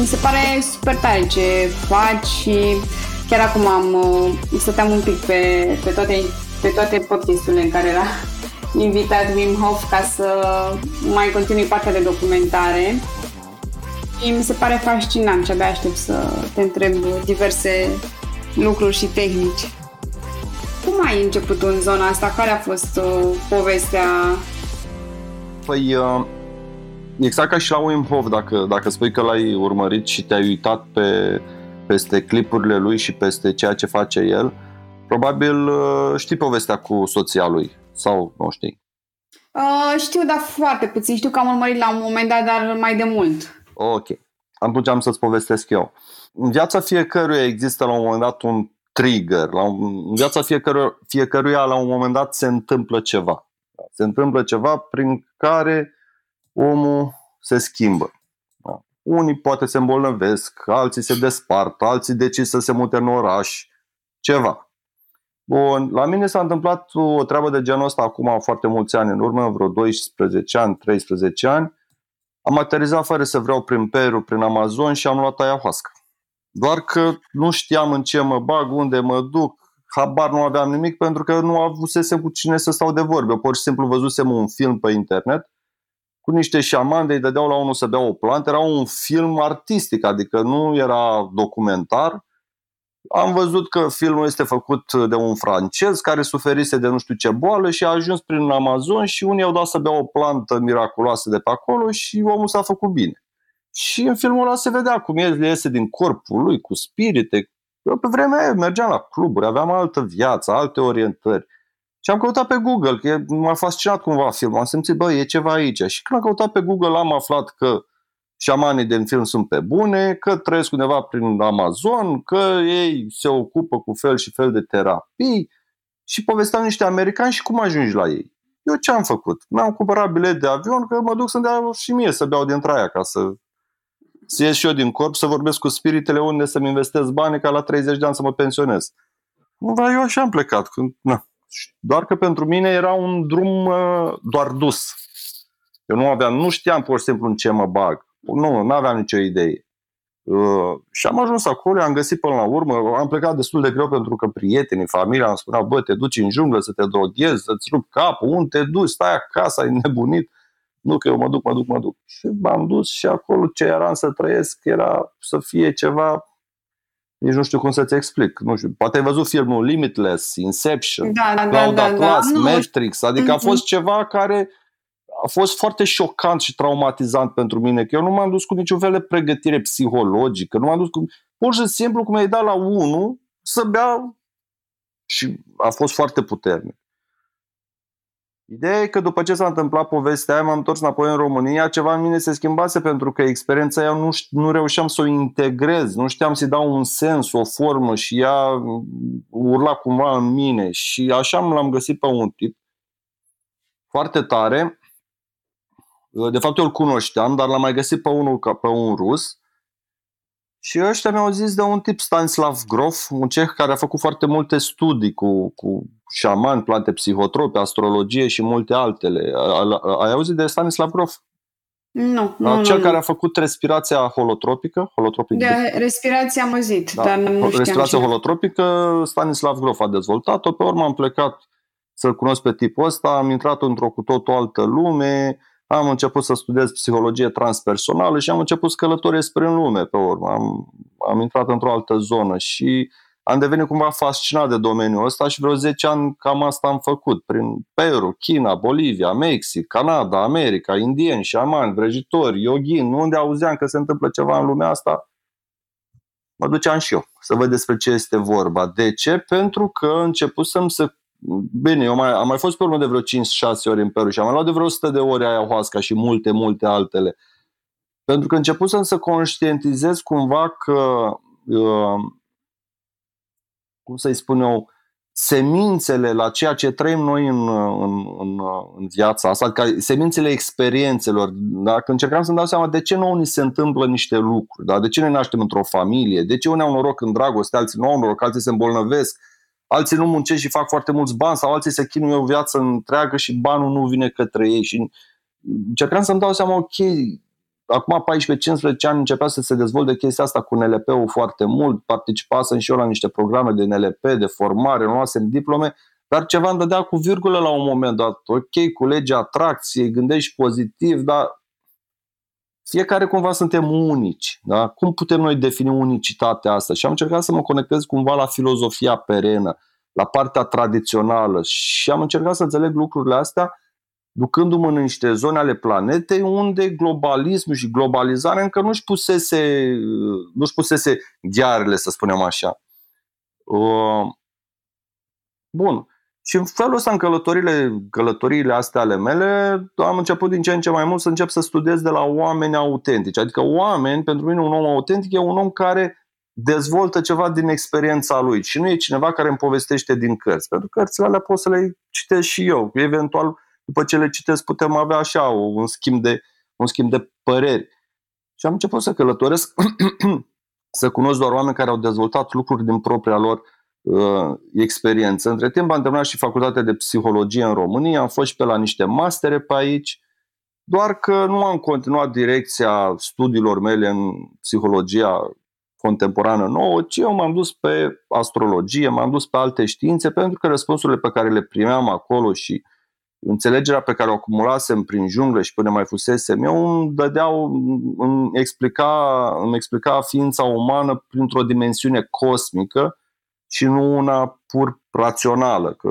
Mi se pare super tare ce faci și chiar acum am, uh, stăteam un pic pe, pe toate, pe toate podcasturile în care era invitat Wim Hof ca să mai continui partea de documentare. Și mi se pare fascinant și abia aștept să te întreb diverse lucruri și tehnici. Cum ai început în zona asta? Care a fost uh, povestea? Păi, uh, exact ca și la Wim Hof, dacă, dacă spui că l-ai urmărit și te-ai uitat pe, peste clipurile lui și peste ceea ce face el, probabil uh, știi povestea cu soția lui sau nu știi? Uh, știu, dar foarte puțin. Știu că am urmărit la un moment dat, dar mai de mult. Ok. Atunci am să-ți povestesc eu. În viața fiecăruia există la un moment dat un trigger. La un, în viața fiecăruia, fiecăruia la un moment dat se întâmplă ceva. Se întâmplă ceva prin care omul se schimbă. Da. Unii poate se îmbolnăvesc, alții se despart, alții decid să se mute în oraș, ceva. Bun, la mine s-a întâmplat o treabă de genul ăsta acum foarte mulți ani în urmă, vreo 12 ani, 13 ani. Am aterizat fără să vreau prin Peru, prin Amazon și am luat ayahuasca. Doar că nu știam în ce mă bag, unde mă duc, habar nu aveam nimic pentru că nu avusesem cu cine să stau de vorbe. Pur și simplu văzusem un film pe internet cu niște șamani de îi dădeau la unul să bea o plantă. Era un film artistic, adică nu era documentar. Am văzut că filmul este făcut de un francez care suferise de nu știu ce boală și a ajuns prin Amazon și unii au dat să bea o plantă miraculoasă de pe acolo și omul s-a făcut bine. Și în filmul ăla se vedea cum el iese din corpul lui, cu spirite. Eu pe vremea aia mergeam la cluburi, aveam altă viață, alte orientări. Și am căutat pe Google, că m-a fascinat cumva filmul. Am simțit, bă, e ceva aici. Și când am căutat pe Google am aflat că șamanii din film sunt pe bune, că trăiesc undeva prin Amazon, că ei se ocupă cu fel și fel de terapii și povesteau niște americani și cum ajungi la ei. Eu ce am făcut? Mi-am cumpărat bilet de avion că mă duc să-mi dea și mie să beau din traia ca să, să ies și eu din corp, să vorbesc cu spiritele unde să-mi investesc bani ca la 30 de ani să mă pensionez. Cumva eu așa am plecat. Când, na. Doar că pentru mine era un drum uh, doar dus. Eu nu aveam, nu știam pur și simplu în ce mă bag. Nu, nu aveam nicio idee. Uh, și am ajuns acolo, am găsit până la urmă, am plecat destul de greu pentru că prietenii, familia îmi spuneau, bă, te duci în junglă să te droghezi, să-ți rup capul, unde te duci, stai acasă, ai nebunit. Nu că eu mă duc, mă duc, mă duc. Și m-am dus și acolo ce eram să trăiesc era să fie ceva nici nu știu cum să-ți explic. Nu știu, poate ai văzut filmul Limitless, Inception, da, da, Cloud da, Atlas, da, da. Matrix, adică a Mhm. fost ceva care a fost foarte șocant și traumatizant pentru mine, că eu nu m-am dus cu niciun fel de pregătire psihologică, nu m-am dus cu... Pur și simplu cum ai dat la unul să bea și a fost foarte puternic. Ideea e că după ce s-a întâmplat povestea aia, m-am întors înapoi în România, ceva în mine se schimbase pentru că experiența aia nu, ș- nu reușeam să o integrez, nu știam să-i dau un sens, o formă și ea urla cumva în mine. Și așa l-am găsit pe un tip foarte tare. De fapt, eu îl cunoșteam, dar l-am mai găsit pe unul ca pe un rus. Și ăștia mi-au zis de un tip Stanislav Grof, un ceh care a făcut foarte multe studii cu, cu șamani, plante psihotrope, astrologie și multe altele. A- a- Ai auzit de Stanislav Grof? Nu, nu, Cel nu, care nu. a făcut respirația holotropică, holotropic De respirație am auzit, da. dar nu știam Respirația cine. holotropică, Stanislav Grof a dezvoltat-o. Pe urmă am plecat să-l cunosc pe tipul ăsta, am intrat într-o cu totul altă lume, am început să studiez psihologie transpersonală și am început să călătoresc spre în lume pe urmă. Am, am intrat într-o altă zonă și am devenit cumva fascinat de domeniul ăsta și vreo 10 ani cam asta am făcut. Prin Peru, China, Bolivia, Mexic, Canada, America, indieni, șamani, vrăjitori, yoghin, unde auzeam că se întâmplă ceva în lumea asta, mă duceam și eu să văd despre ce este vorba. De ce? Pentru că începusem să... Bine, eu mai, am mai fost pe urmă de vreo 5-6 ori în Peru și am mai luat de vreo 100 de ori ayahuasca și multe, multe altele. Pentru că începusem să conștientizez cumva că, uh, cum să-i spun eu, semințele la ceea ce trăim noi în, în, în, în viața asta, adică semințele experiențelor, dacă încercam să-mi dau seama de ce nouă ni se întâmplă niște lucruri, da? de ce ne naștem într-o familie, de ce unii au noroc în dragoste, alții nu au noroc, alții se îmbolnăvesc, alții nu muncesc și fac foarte mulți bani sau alții se chinuie o viață întreagă și banul nu vine către ei. Și încercam să-mi dau seama, ok, acum 14-15 ani începea să se dezvolte chestia asta cu NLP-ul foarte mult, participasem și eu la niște programe de NLP, de formare, luasem diplome, dar ceva îmi dădea cu virgulă la un moment dat. Ok, cu legea atracției, gândești pozitiv, dar fiecare cumva suntem unici. Da? Cum putem noi defini unicitatea asta? Și am încercat să mă conectez cumva la filozofia perenă, la partea tradițională și am încercat să înțeleg lucrurile astea ducându-mă în niște zone ale planetei unde globalismul și globalizarea încă nu-și pusese, nu-și pusese ghearele, să spunem așa. Uh, bun. Și în felul ăsta, în călătorile, călătoriile astea ale mele, am început din ce în ce mai mult să încep să studiez de la oameni autentici. Adică oameni, pentru mine un om autentic e un om care dezvoltă ceva din experiența lui și nu e cineva care îmi povestește din cărți. Pentru că cărțile alea pot să le citesc și eu. Eventual, după ce le citesc, putem avea așa un schimb de, un schimb de păreri. Și am început să călătoresc, să cunosc doar oameni care au dezvoltat lucruri din propria lor uh, experiență. Între timp am terminat și facultatea de psihologie în România, am fost și pe la niște mastere pe aici, doar că nu am continuat direcția studiilor mele în psihologia contemporană nouă, ci eu m-am dus pe astrologie, m-am dus pe alte științe, pentru că răspunsurile pe care le primeam acolo și înțelegerea pe care o acumulasem prin junglă și până mai fusesem eu îmi dădeau, îmi explica, îmi explica ființa umană printr-o dimensiune cosmică și nu una pur rațională, că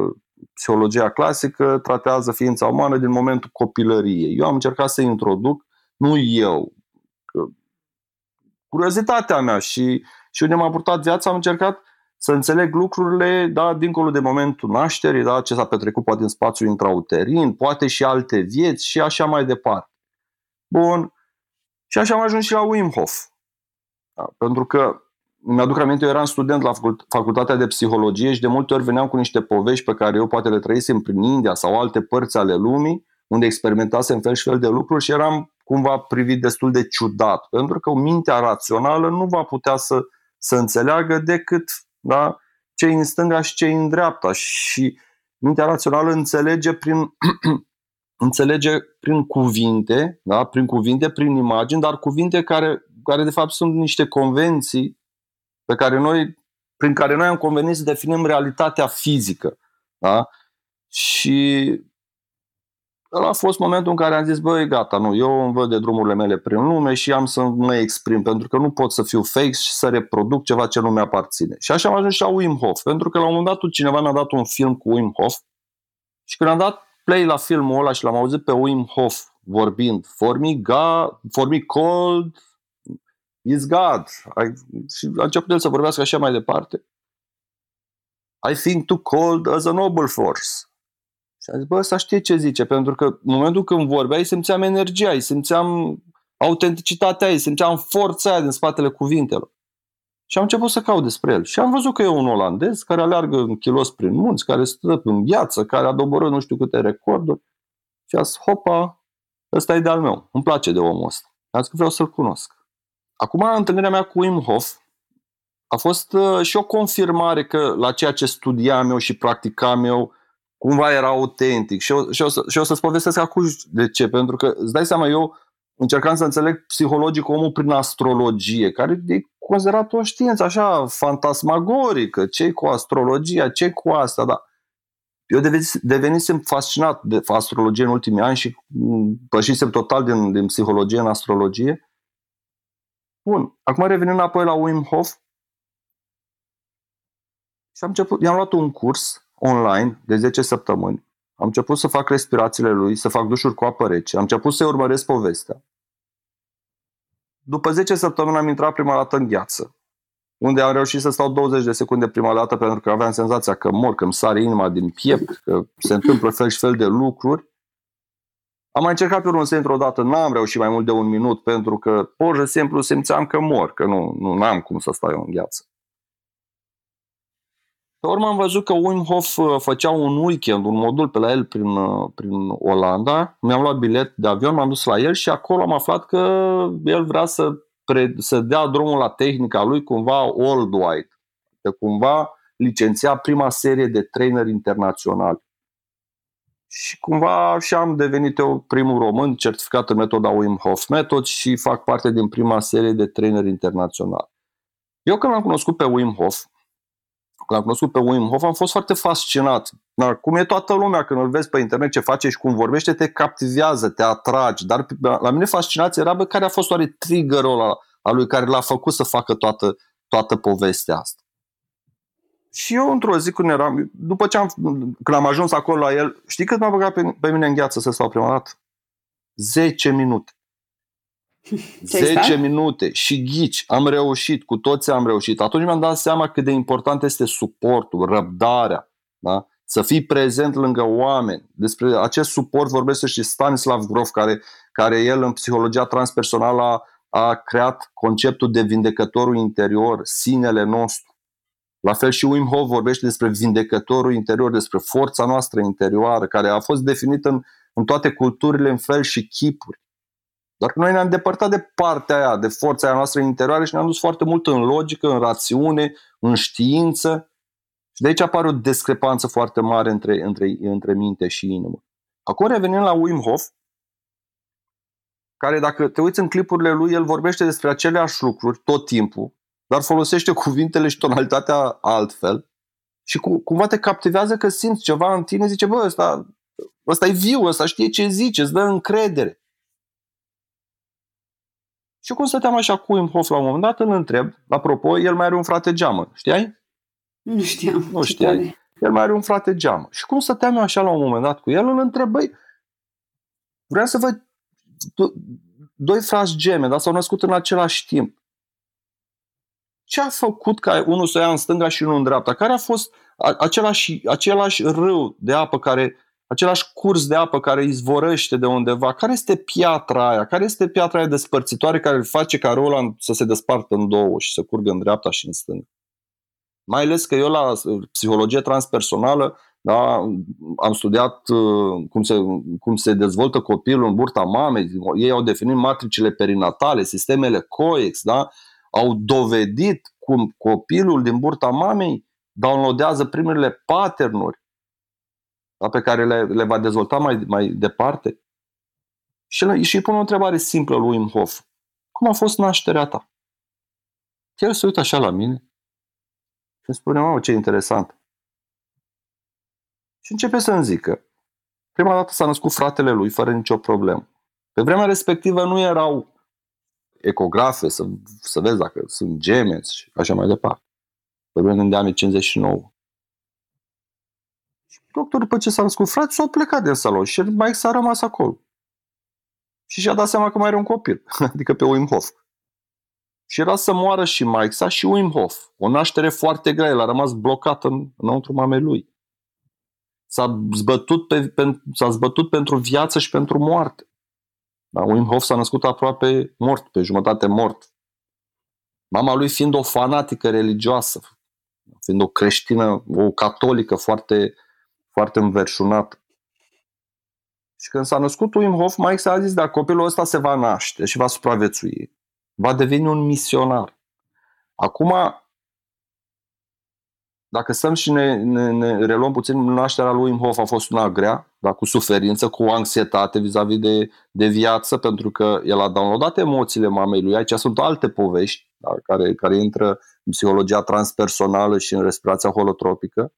psihologia clasică tratează ființa umană din momentul copilăriei. Eu am încercat să introduc, nu eu, că curiozitatea mea și, și unde m-a purtat viața, am încercat să înțeleg lucrurile, da, dincolo de momentul nașterii, da, ce s-a petrecut poate în spațiul intrauterin, poate și alte vieți și așa mai departe. Bun. Și așa am ajuns și la Wim Hof. Da, pentru că mi-aduc aminte, eu eram student la facultatea de psihologie și de multe ori veneam cu niște povești pe care eu poate le trăisem prin India sau alte părți ale lumii, unde experimentasem fel și fel de lucruri și eram cumva privit destul de ciudat, pentru că mintea rațională nu va putea să, să înțeleagă decât da? ce în stânga și ce în dreapta. Și mintea rațională înțelege prin, înțelege prin cuvinte, da? prin cuvinte, prin imagini, dar cuvinte care, care de fapt sunt niște convenții pe care noi, prin care noi am convenit să definim realitatea fizică. Da? Și ăla a fost momentul în care am zis, băi, gata, nu, eu îmi văd de drumurile mele prin lume și am să mă exprim, pentru că nu pot să fiu fake și să reproduc ceva ce nu mi-aparține. Și așa am ajuns și la Wim Hof, pentru că la un moment dat cineva mi-a dat un film cu Wim Hof și când am dat play la filmul ăla și l-am auzit pe Wim Hof vorbind, for me, God, for me cold is God. I, și a început el să vorbească așa mai departe. I think too cold as a noble force. Și am zis, bă, să știe ce zice, pentru că în momentul când vorbeai simțeam energia, îi simțeam autenticitatea ei, simțeam forța aia din spatele cuvintelor. Și am început să caut despre el. Și am văzut că e un olandez care aleargă în kilos prin munți, care stă în viață, care a doborât nu știu câte recorduri. Și a zis, hopa, ăsta e de al meu. Îmi place de omul ăsta. Am zis că vreau să-l cunosc. Acum, întâlnirea mea cu Wim Hof a fost uh, și o confirmare că la ceea ce studiam eu și practicam eu, cumva era autentic. Și eu, și, eu să, și eu să-ți povestesc acum de ce. Pentru că, îți dai seama, eu încercam să înțeleg psihologic omul prin astrologie, care e considerat o știință așa fantasmagorică. ce cu astrologia, ce cu asta, da. Eu devenisem fascinat de astrologie în ultimii ani și pășisem total din, din psihologie în astrologie. Bun, acum revenim apoi la Wim Hof și am început, i-am luat un curs online de 10 săptămâni. Am început să fac respirațiile lui, să fac dușuri cu apă rece, am început să-i urmăresc povestea. După 10 săptămâni am intrat prima dată în gheață, unde am reușit să stau 20 de secunde prima dată pentru că aveam senzația că mor, că îmi sare inima din piept, că se întâmplă fel și fel de lucruri. Am mai încercat pe urmă să intru odată, n-am reușit mai mult de un minut pentru că pur și simplu simțeam că mor, că nu, nu am cum să stau eu în gheață. Pe urmă am văzut că Wim Hof uh, făcea un weekend, un modul pe la el prin, uh, prin Olanda. Mi-am luat bilet de avion, m-am dus la el și acolo am aflat că el vrea să, pre, să dea drumul la tehnica lui cumva worldwide. De cumva licenția prima serie de traineri internaționali. și cumva și am devenit eu primul român certificat în metoda Wim Hof Method și fac parte din prima serie de traineri internaționali. Eu când l-am cunoscut pe Wim Hof, când am cunoscut pe Wim Hof, am fost foarte fascinat. Dar cum e toată lumea, când îl vezi pe internet ce face și cum vorbește, te captivează, te atragi. Dar la mine fascinația era bă, care a fost oare triggerul ăla a lui care l-a făcut să facă toată, toată povestea asta. Și eu într-o zi când eram, după ce am, când am ajuns acolo la el, știi cât m-a băgat pe, pe mine în gheață să stau prima dată? 10 minute. 10 minute și ghici, am reușit, cu toți am reușit. Atunci mi-am dat seama cât de important este suportul, răbdarea, da? să fii prezent lângă oameni. Despre acest suport vorbește și Stanislav Grof, care, care el în psihologia transpersonală a, a creat conceptul de vindecătorul interior, sinele nostru. La fel și Wim Hof vorbește despre vindecătorul interior, despre forța noastră interioară, care a fost definită în, în toate culturile în fel și chipuri. Doar că noi ne-am depărtat de partea aia, de forța aia noastră interioară și ne-am dus foarte mult în logică, în rațiune, în știință. Și de aici apare o discrepanță foarte mare între, între, între minte și inimă. Acum revenim la Wim Hof, care dacă te uiți în clipurile lui, el vorbește despre aceleași lucruri tot timpul, dar folosește cuvintele și tonalitatea altfel și cu, cumva te captivează că simți ceva în tine, zice, bă, ăsta, ăsta e viu, ăsta știe ce zice, îți dă încredere. Și cum stăteam așa cu Wim Hof la un moment dat, îl întreb, apropo, el mai are un frate geamă, știai? Nu știam. Nu știai. El mai are un frate geamă. Și cum stăteam eu așa la un moment dat cu el, îl întreb, băi, vreau să văd doi frați geme, dar s-au născut în același timp. Ce a făcut ca unul să ia în stânga și unul în dreapta? Care a fost același, același râu de apă care același curs de apă care izvorăște de undeva, care este piatra aia? Care este piatra aia despărțitoare care face ca ăla să se despartă în două și să curgă în dreapta și în stânga? Mai ales că eu la psihologie transpersonală da, am studiat uh, cum se, cum se dezvoltă copilul în burta mamei, ei au definit matricile perinatale, sistemele COEX, da? au dovedit cum copilul din burta mamei downloadează primele patternuri da, pe care le, le va dezvolta mai, mai departe. Și, și îi pun o întrebare simplă lui Wim Hof. Cum a fost nașterea ta? El se uită așa la mine și îmi spune, mamă, ce interesant. Și începe să-mi zică. Prima dată s-a născut fratele lui fără nicio problemă. Pe vremea respectivă nu erau ecografe să, să vezi dacă sunt gemeți și așa mai departe. Vorbim de anii 59. Doctorul, după ce s-a născut frate, s-a plecat din salon și mai s-a rămas acolo. Și și-a dat seama că mai are un copil, adică pe Wim Hof. Și era să moară și Mike sa și Wim Hof. O naștere foarte grea, el a rămas blocat în, înăuntru mamei lui. S-a zbătut, pe, pe, s-a zbătut pentru viață și pentru moarte. Dar Wim Hof s-a născut aproape mort, pe jumătate mort. Mama lui fiind o fanatică religioasă, fiind o creștină, o catolică foarte foarte înverșunat. Și când s-a născut Wim Hof, Mike s-a zis, dacă copilul ăsta se va naște și va supraviețui, va deveni un misionar. Acum, dacă stăm și ne, ne, ne reluăm puțin, nașterea lui Wim Hof a fost una grea, dar cu suferință, cu anxietate vis-a-vis de, de viață, pentru că el a downloadat emoțiile mamei lui. Aici sunt alte povești da, care, care intră în psihologia transpersonală și în respirația holotropică.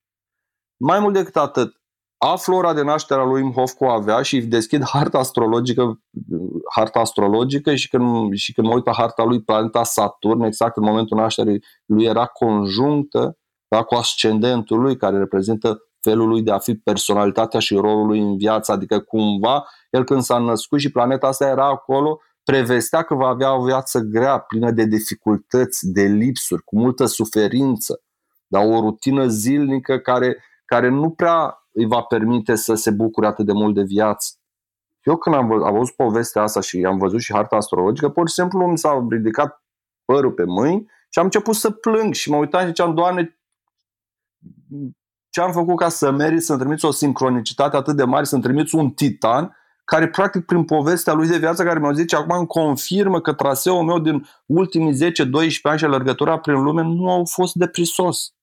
Mai mult decât atât, aflu ora de naștere a lui Imhofco avea și deschid harta astrologică, harta astrologică și când, și când mă uit pe harta lui, planeta Saturn, exact în momentul nașterii lui era conjunctă da, cu ascendentul lui, care reprezintă felul lui de a fi personalitatea și rolul lui în viață, adică cumva el când s-a născut și planeta asta era acolo, prevestea că va avea o viață grea, plină de dificultăți, de lipsuri, cu multă suferință, dar o rutină zilnică care care nu prea îi va permite să se bucure atât de mult de viață. Eu când am, văzut, am văzut povestea asta și am văzut și harta astrologică, pur și simplu mi s-a ridicat părul pe mâini și am început să plâng și mă uitam și ziceam, Doamne, ce am făcut ca să merit să-mi trimiți o sincronicitate atât de mare, să-mi trimiți un titan care practic prin povestea lui de viață care mi-a zice acum îmi confirmă că traseul meu din ultimii 10-12 ani și alergătura prin lume nu au fost deprisos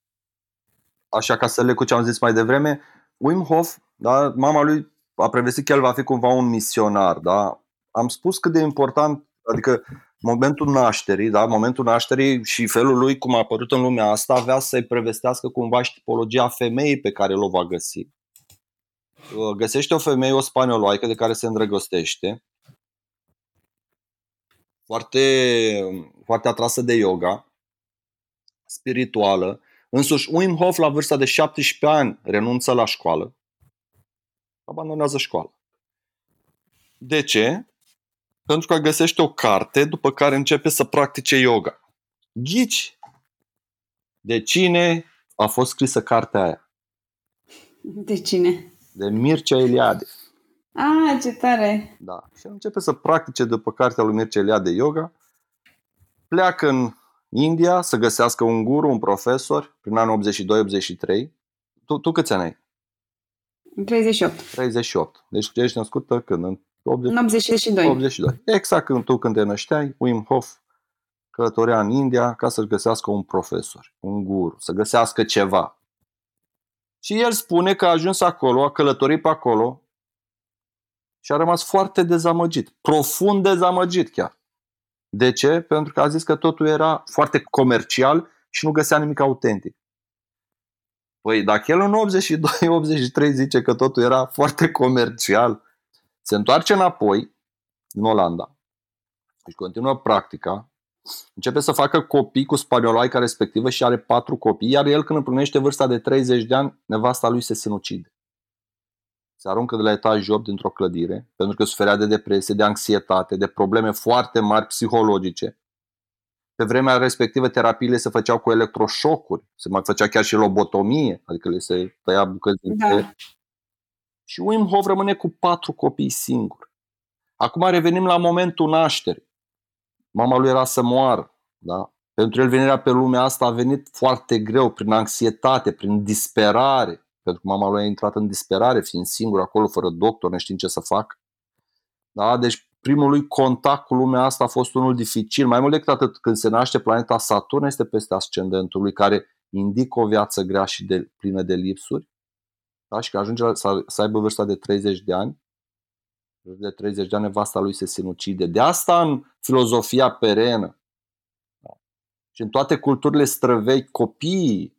așa ca să le cu ce am zis mai devreme, Wim Hof, da, mama lui a prevestit că el va fi cumva un misionar, da? Am spus cât de important, adică momentul nașterii, da? momentul nașterii și felul lui cum a apărut în lumea asta avea să-i prevestească cumva și tipologia femeii pe care l-o va găsi. Găsește o femeie, o spanioloaică de care se îndrăgostește, foarte, foarte atrasă de yoga, spirituală. Însuși, Wim Hof, la vârsta de 17 ani, renunță la școală, abandonează școala. De ce? Pentru că găsește o carte după care începe să practice yoga. Ghici de cine a fost scrisă cartea aia? De cine? De Mircea Eliade. Ah, ce tare! Da. Și începe să practice după cartea lui Mircea Eliade yoga. Pleacă în India să găsească un guru, un profesor, prin anul 82-83. Tu, tu câți ani ai? 38. 38. Deci ești născută când? În 80... 82. 82. Exact când tu când te nășteai, Wim Hof călătorea în India ca să-și găsească un profesor, un guru, să găsească ceva. Și el spune că a ajuns acolo, a călătorit pe acolo și a rămas foarte dezamăgit, profund dezamăgit chiar. De ce? Pentru că a zis că totul era foarte comercial și nu găsea nimic autentic. Păi dacă el în 82-83 zice că totul era foarte comercial, se întoarce înapoi în Olanda, și continuă practica, începe să facă copii cu spaniolaica respectivă și are patru copii, iar el când împlinește vârsta de 30 de ani, nevasta lui se sinucide. Se aruncă de la etaj 8 dintr-o clădire, pentru că suferea de depresie, de anxietate, de probleme foarte mari psihologice. Pe vremea respectivă, terapiile se făceau cu electroșocuri, se mai făcea chiar și lobotomie, adică le se tăia bucăți din da. Și Wim Hof rămâne cu patru copii singuri. Acum revenim la momentul nașterii. Mama lui era să moară. Da? Pentru el venirea pe lumea asta a venit foarte greu, prin anxietate, prin disperare. Pentru că mama lui a intrat în disperare, fiind singur acolo, fără doctor, neștiind ce să facă. Da? Deci primul lui contact cu lumea asta a fost unul dificil. Mai mult decât atât, când se naște planeta Saturn este peste ascendentul lui, care indică o viață grea și de, plină de lipsuri. Da? Și că ajunge la, să, să aibă vârsta de 30 de ani, de 30 de ani nevasta lui se sinucide. De asta în filozofia perenă da? și în toate culturile străvechi, copiii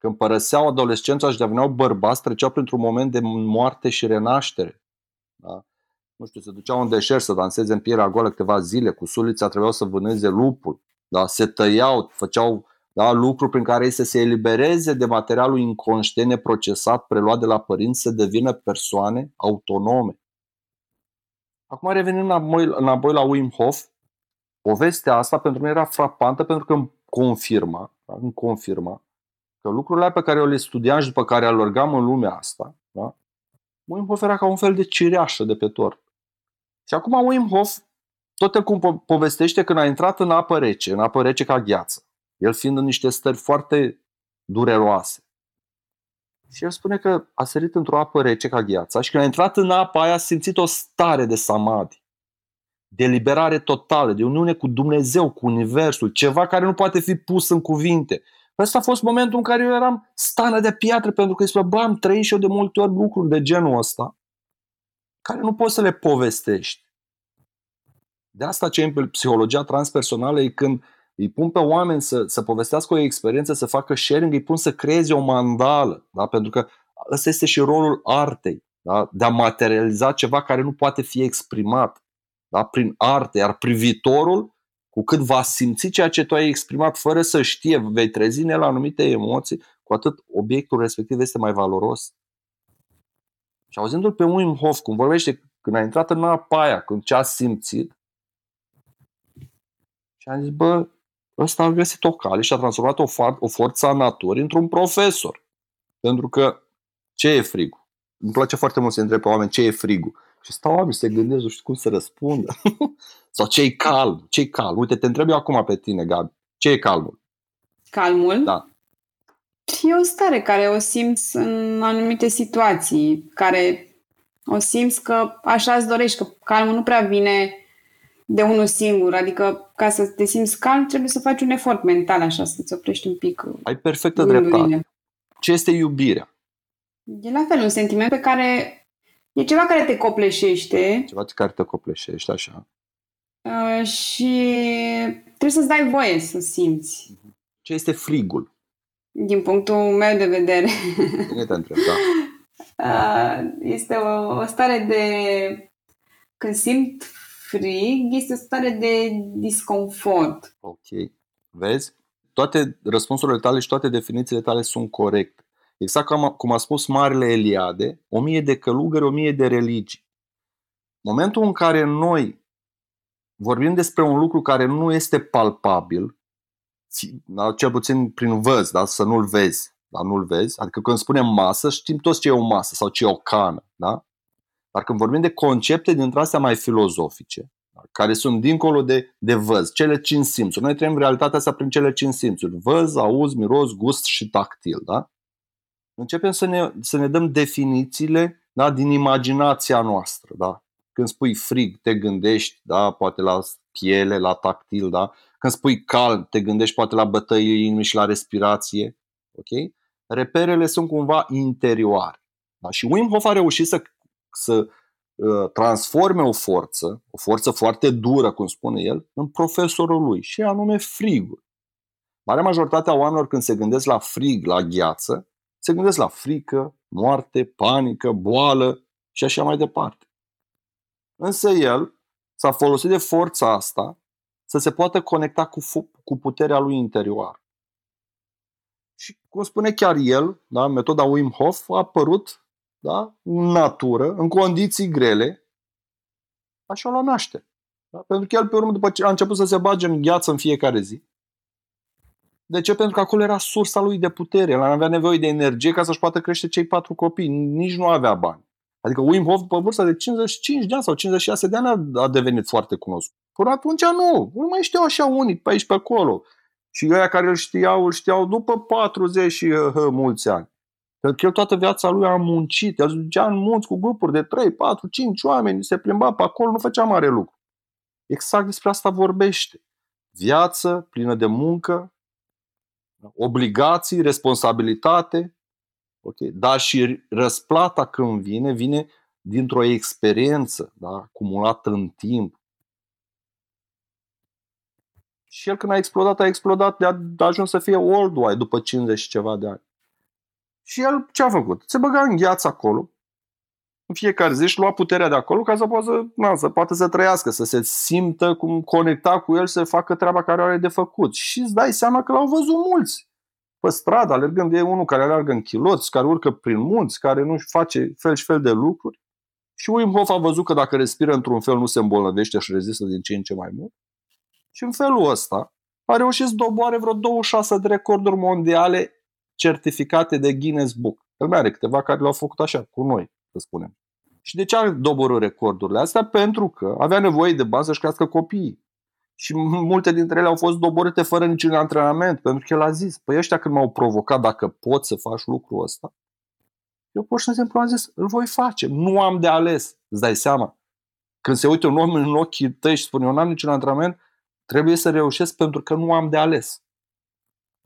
când părăseau adolescența și deveneau bărbați, treceau printr-un moment de moarte și renaștere. Da? Nu știu, se duceau în deșert să danseze în pielea goală câteva zile, cu sulița trebuiau să vâneze lupul, da? se tăiau, făceau da? lucruri prin care ei să se elibereze de materialul inconștient neprocesat, preluat de la părinți, să devină persoane autonome. Acum revenim înapoi, înapoi la Wim Hof, povestea asta pentru mine era frapantă pentru că îmi confirma, da? îmi confirma că lucrurile pe care eu le studiam și după care alergam în lumea asta, da? Wim Hof era ca un fel de cireașă de pe tort. Și acum Wim Hof tot el cum povestește când a intrat în apă rece, în apă rece ca gheață, el fiind în niște stări foarte dureroase. Și el spune că a sărit într-o apă rece ca gheața și când a intrat în apa aia a simțit o stare de samadhi, de liberare totală, de uniune cu Dumnezeu, cu Universul, ceva care nu poate fi pus în cuvinte. Ăsta a fost momentul în care eu eram stană de piatră pentru că spune, bă, am trăit și eu de multe ori lucruri de genul ăsta care nu poți să le povestești. De asta ce în psihologia transpersonală e când îi pun pe oameni să, să povestească o experiență, să facă sharing, îi pun să creeze o mandală. Da? Pentru că ăsta este și rolul artei. Da? De a materializa ceva care nu poate fi exprimat da? prin arte. Iar privitorul, cu cât va simți ceea ce tu ai exprimat fără să știe, vei trezi în el anumite emoții, cu atât obiectul respectiv este mai valoros. Și auzindu-l pe Wim Hof, cum vorbește când a intrat în apa aia, când ce a simțit, și am zis, bă, ăsta a găsit o cale și a transformat o, for- o forță a naturii într-un profesor. Pentru că ce e frigul? Îmi place foarte mult să întreb pe oameni ce e frigul. Și stau oameni să se gândesc, nu știu cum să răspundă. Sau ce e calm? ce e calm? Uite, te întreb eu acum pe tine, Gabi. ce e calmul? Calmul? Da. E o stare care o simți în anumite situații, care o simți că așa îți dorești, că calmul nu prea vine de unul singur, adică ca să te simți calm trebuie să faci un efort mental așa, să-ți oprești un pic Ai perfectă dreptate. Ce este iubirea? E la fel, un sentiment pe care E ceva care te copleșește. Ceva care te copleșește, așa. Uh, și trebuie să-ți dai voie să simți. Ce este frigul? Din punctul meu de vedere. Bine te întreb, da. Uh, este o, o stare de... Când simt frig, este o stare de disconfort. Ok. Vezi? Toate răspunsurile tale și toate definițiile tale sunt corecte. Exact cum, cum a spus Marele Eliade, o mie de călugări, o mie de religii. Momentul în care noi vorbim despre un lucru care nu este palpabil, da, cel puțin prin văz, da, să nu-l vezi, da, nu-l vezi, adică când spunem masă, știm toți ce e o masă sau ce e o cană, da? Dar când vorbim de concepte dintre astea mai filozofice, da, care sunt dincolo de, de văz, cele cinci simțuri. Noi trăim realitatea asta prin cele cinci simțuri. Văz, auz, miros, gust și tactil. Da? începem să ne, să ne dăm definițiile da, din imaginația noastră. Da? Când spui frig, te gândești da, poate la piele, la tactil. Da? Când spui calm, te gândești poate la bătăie inimii și la respirație. Okay? Reperele sunt cumva interioare. Da? Și Wim Hof a reușit să, să uh, transforme o forță, o forță foarte dură, cum spune el, în profesorul lui, și anume frigul. Marea majoritatea oamenilor când se gândesc la frig, la gheață, se gândesc la frică, moarte, panică, boală și așa mai departe. Însă el s-a folosit de forța asta să se poată conecta cu, cu puterea lui interioară. Și cum spune chiar el, da, metoda Wim Hof a apărut da, în natură, în condiții grele, așa la naște. Da? Pentru că el, pe urmă, după ce a început să se bage în gheață în fiecare zi, de ce? Pentru că acolo era sursa lui de putere. El avea nevoie de energie ca să-și poată crește cei patru copii. Nici nu avea bani. Adică Wim Hof, pe vârsta de 55 de ani sau 56 de ani, a devenit foarte cunoscut. Până atunci nu. Nu mai știau așa unii pe aici, pe acolo. Și ăia care îl știau, îl știau după 40 și uh, uh, mulți ani. Pentru că el toată viața lui a muncit. El ducea în munți cu grupuri de 3, 4, 5 oameni, se plimba pe acolo, nu făcea mare lucru. Exact despre asta vorbește. Viață plină de muncă, obligații, responsabilitate, okay? dar și răsplata când vine, vine dintr-o experiență da? acumulată în timp. Și el când a explodat, a explodat de a, de a ajuns să fie worldwide după 50 și ceva de ani. Și el ce a făcut? Se băga în gheață acolo, în fiecare zi și lua puterea de acolo ca să poată să, na, să poată să trăiască, să se simtă cum conecta cu el, să facă treaba care are de făcut. Și îți dai seama că l-au văzut mulți pe stradă, alergând de unul care alergă în chiloți, care urcă prin munți, care nu face fel și fel de lucruri. Și Wim Hof a văzut că dacă respiră într-un fel nu se îmbolnăvește și rezistă din ce în ce mai mult. Și în felul ăsta a reușit să doboare vreo 26 de recorduri mondiale certificate de Guinness Book. El mai are câteva care le-au făcut așa, cu noi, să spunem. Și de ce a doborât recordurile astea? Pentru că avea nevoie de bani să-și crească copiii. Și multe dintre ele au fost doborâte fără niciun antrenament, pentru că el a zis, păi ăștia când m-au provocat dacă pot să faci lucrul ăsta, eu pur și simplu am zis, îl voi face, nu am de ales, îți dai seama. Când se uită un om în ochii tăi și spune, eu n-am niciun antrenament, trebuie să reușesc pentru că nu am de ales.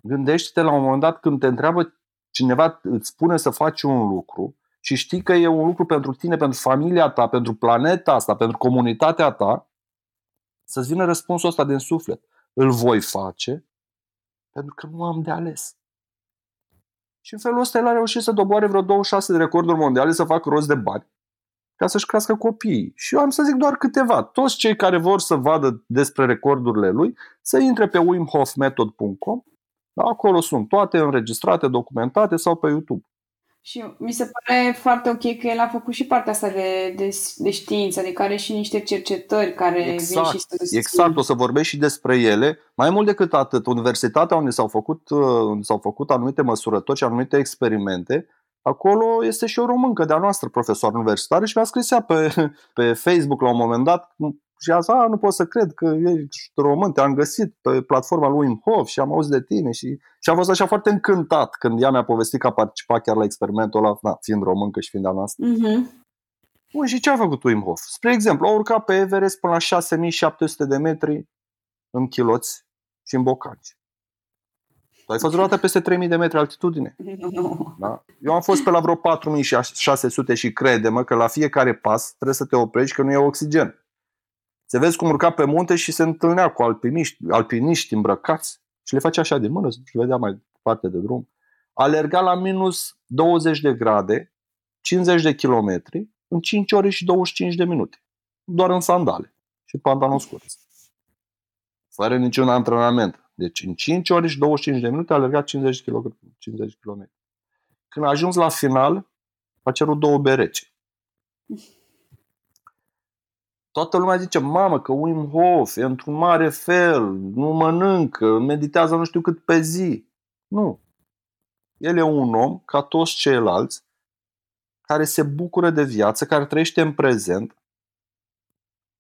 Gândește-te la un moment dat când te întreabă cineva, îți spune să faci un lucru și știi că e un lucru pentru tine, pentru familia ta, pentru planeta asta, pentru comunitatea ta, să-ți vină răspunsul ăsta din suflet. Îl voi face pentru că nu am de ales. Și în felul ăsta el a reușit să doboare vreo 26 de recorduri mondiale, să facă rost de bani ca să-și crească copiii. Și eu am să zic doar câteva. Toți cei care vor să vadă despre recordurile lui, să intre pe wimhofmethod.com. Acolo sunt toate înregistrate, documentate sau pe YouTube. Și mi se pare foarte ok că el a făcut și partea asta de, de, de știință, de care și niște cercetări care exact, vin și să Exact, o să vorbesc și despre ele. Mai mult decât atât, universitatea unde s-au făcut, uh, unde s-au făcut anumite măsurători și anumite experimente, acolo este și o româncă de-a noastră, profesor universitar, și mi-a scris ea pe, pe Facebook la un moment dat, și a zis, a, nu pot să cred că ești român, te-am găsit pe platforma lui Wim Hof și am auzit de tine și, și am fost așa foarte încântat când ea mi-a povestit că a participat chiar la experimentul ăla, na, fiind româncă și fiind a noastră. Uh-huh. Bun, și ce a făcut Wim Hof? Spre exemplu, a urcat pe Everest până la 6700 de metri în chiloți și în bocanci. Tu ai fost vreodată peste 3000 de metri altitudine? Nu. Da? Eu am fost pe la vreo 4600 și crede-mă că la fiecare pas trebuie să te oprești că nu e oxigen. Se vezi cum urca pe munte și se întâlnea cu alpiniști, alpiniști îmbrăcați și le face așa de mână, și vedea mai departe de drum. Alerga la minus 20 de grade, 50 de kilometri, în 5 ore și 25 de minute. Doar în sandale și pantaloni scurți. Fără niciun antrenament. Deci în 5 ore și 25 de minute a alergat 50 km. 50 km. Când a ajuns la final, a cerut două berece. Toată lumea zice, mamă, că Wim Hof e într-un mare fel, nu mănâncă, meditează nu știu cât pe zi. Nu. El e un om, ca toți ceilalți, care se bucură de viață, care trăiește în prezent,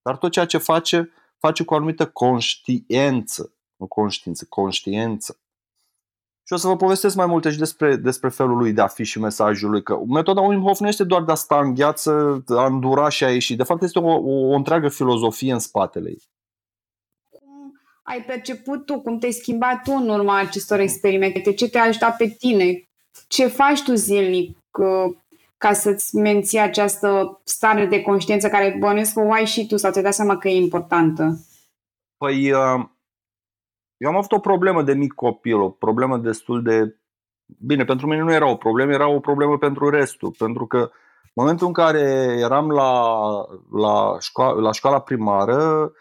dar tot ceea ce face, face cu o anumită conștiență, nu conștiință, conștiență. Și o să vă povestesc mai multe și despre, despre felul lui de a fi și mesajul lui. Că metoda Wim Hof nu este doar de a sta în gheață, a îndura și a ieși. De fapt, este o, o, o întreagă filozofie în spatele ei. Cum ai perceput tu, cum te-ai schimbat tu în urma acestor experimente? Ce te-a ajutat pe tine? Ce faci tu zilnic ca să-ți menții această stare de conștiință care bănuiesc că o ai și tu sau ți-ai dat seama că e importantă? Păi, uh, eu am avut o problemă de mic copil, o problemă destul de... Bine, pentru mine nu era o problemă, era o problemă pentru restul. Pentru că în momentul în care eram la, la, școala, la școala primară,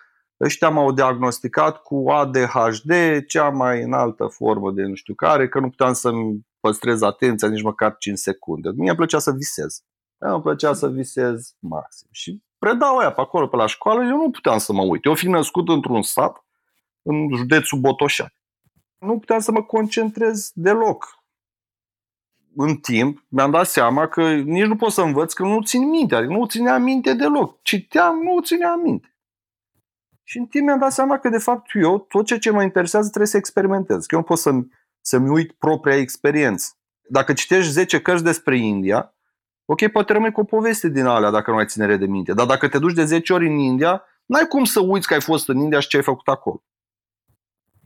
ăștia m-au diagnosticat cu ADHD, cea mai înaltă formă de nu știu care, că nu puteam să-mi păstrez atenția nici măcar 5 secunde. Mie îmi plăcea să visez. Îmi plăcea să visez maxim. Și predau aia pe acolo, pe la școală, eu nu puteam să mă uit. Eu fi născut într-un sat, în județul Botoșani. Nu puteam să mă concentrez deloc. În timp mi-am dat seama că nici nu pot să învăț că nu țin minte, adică nu țineam minte deloc. Citeam, nu țineam minte. Și în timp mi-am dat seama că de fapt eu, tot ce, ce mă interesează trebuie să experimentez. Că eu nu pot să-mi, să-mi uit propria experiență. Dacă citești 10 cărți despre India, ok, poate rămâi cu o poveste din alea dacă nu ai ținere de minte. Dar dacă te duci de 10 ori în India, n-ai cum să uiți că ai fost în India și ce ai făcut acolo.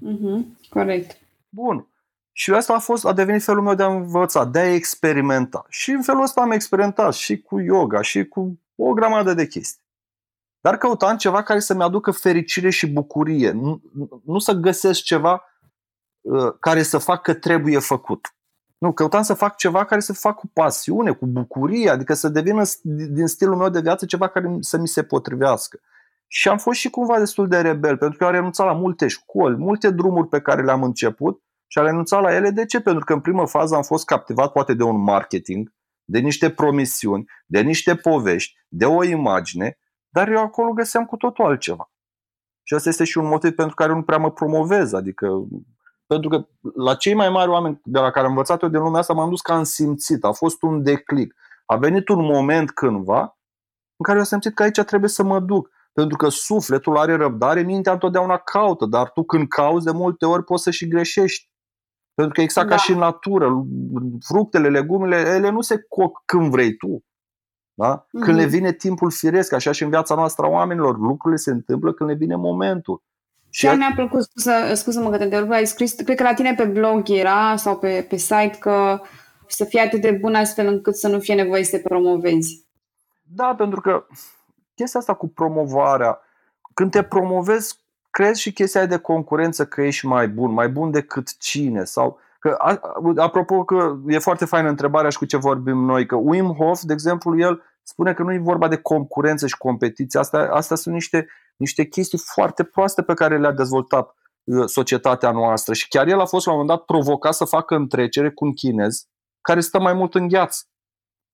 Mm-hmm. Corect. Bun. Și asta a fost, a devenit felul meu de a învăța, de a experimenta. Și în felul ăsta am experimentat și cu yoga, și cu o grămadă de chestii. Dar căutam ceva care să-mi aducă fericire și bucurie. Nu, nu să găsesc ceva uh, care să fac că trebuie făcut. Nu, căutam să fac ceva care să fac cu pasiune, cu bucurie, adică să devină din stilul meu de viață ceva care să mi se potrivească. Și am fost și cumva destul de rebel, pentru că eu am renunțat la multe școli, multe drumuri pe care le-am început și am renunțat la ele. De ce? Pentru că în primă fază am fost captivat poate de un marketing, de niște promisiuni, de niște povești, de o imagine, dar eu acolo găseam cu totul altceva. Și asta este și un motiv pentru care nu prea mă promovez, adică pentru că la cei mai mari oameni de la care am învățat eu din lumea asta m-am dus ca am simțit, a fost un declic. A venit un moment cândva în care eu am simțit că aici trebuie să mă duc. Pentru că sufletul are răbdare, mintea întotdeauna caută, dar tu când cauți de multe ori poți să și greșești. Pentru că exact da. ca și în natură, fructele, legumele, ele nu se coc când vrei tu. Da? Când mm-hmm. le vine timpul firesc, așa și în viața noastră a oamenilor, lucrurile se întâmplă când le vine momentul. Și mi-a plăcut, scuză, scuză-mă că te întrerup, ai scris, cred că la tine pe blog era sau pe, pe site că să fie atât de bun astfel încât să nu fie nevoie să te promovezi. Da, pentru că chestia asta cu promovarea, când te promovezi, crezi și chestia de concurență că ești mai bun, mai bun decât cine? Sau Că, apropo că e foarte faină întrebarea și cu ce vorbim noi, că Wim Hof, de exemplu, el spune că nu e vorba de concurență și competiție, asta, asta sunt niște, niște chestii foarte proaste pe care le-a dezvoltat uh, societatea noastră. Și chiar el a fost la un moment dat provocat să facă întrecere cu un chinez care stă mai mult în gheață.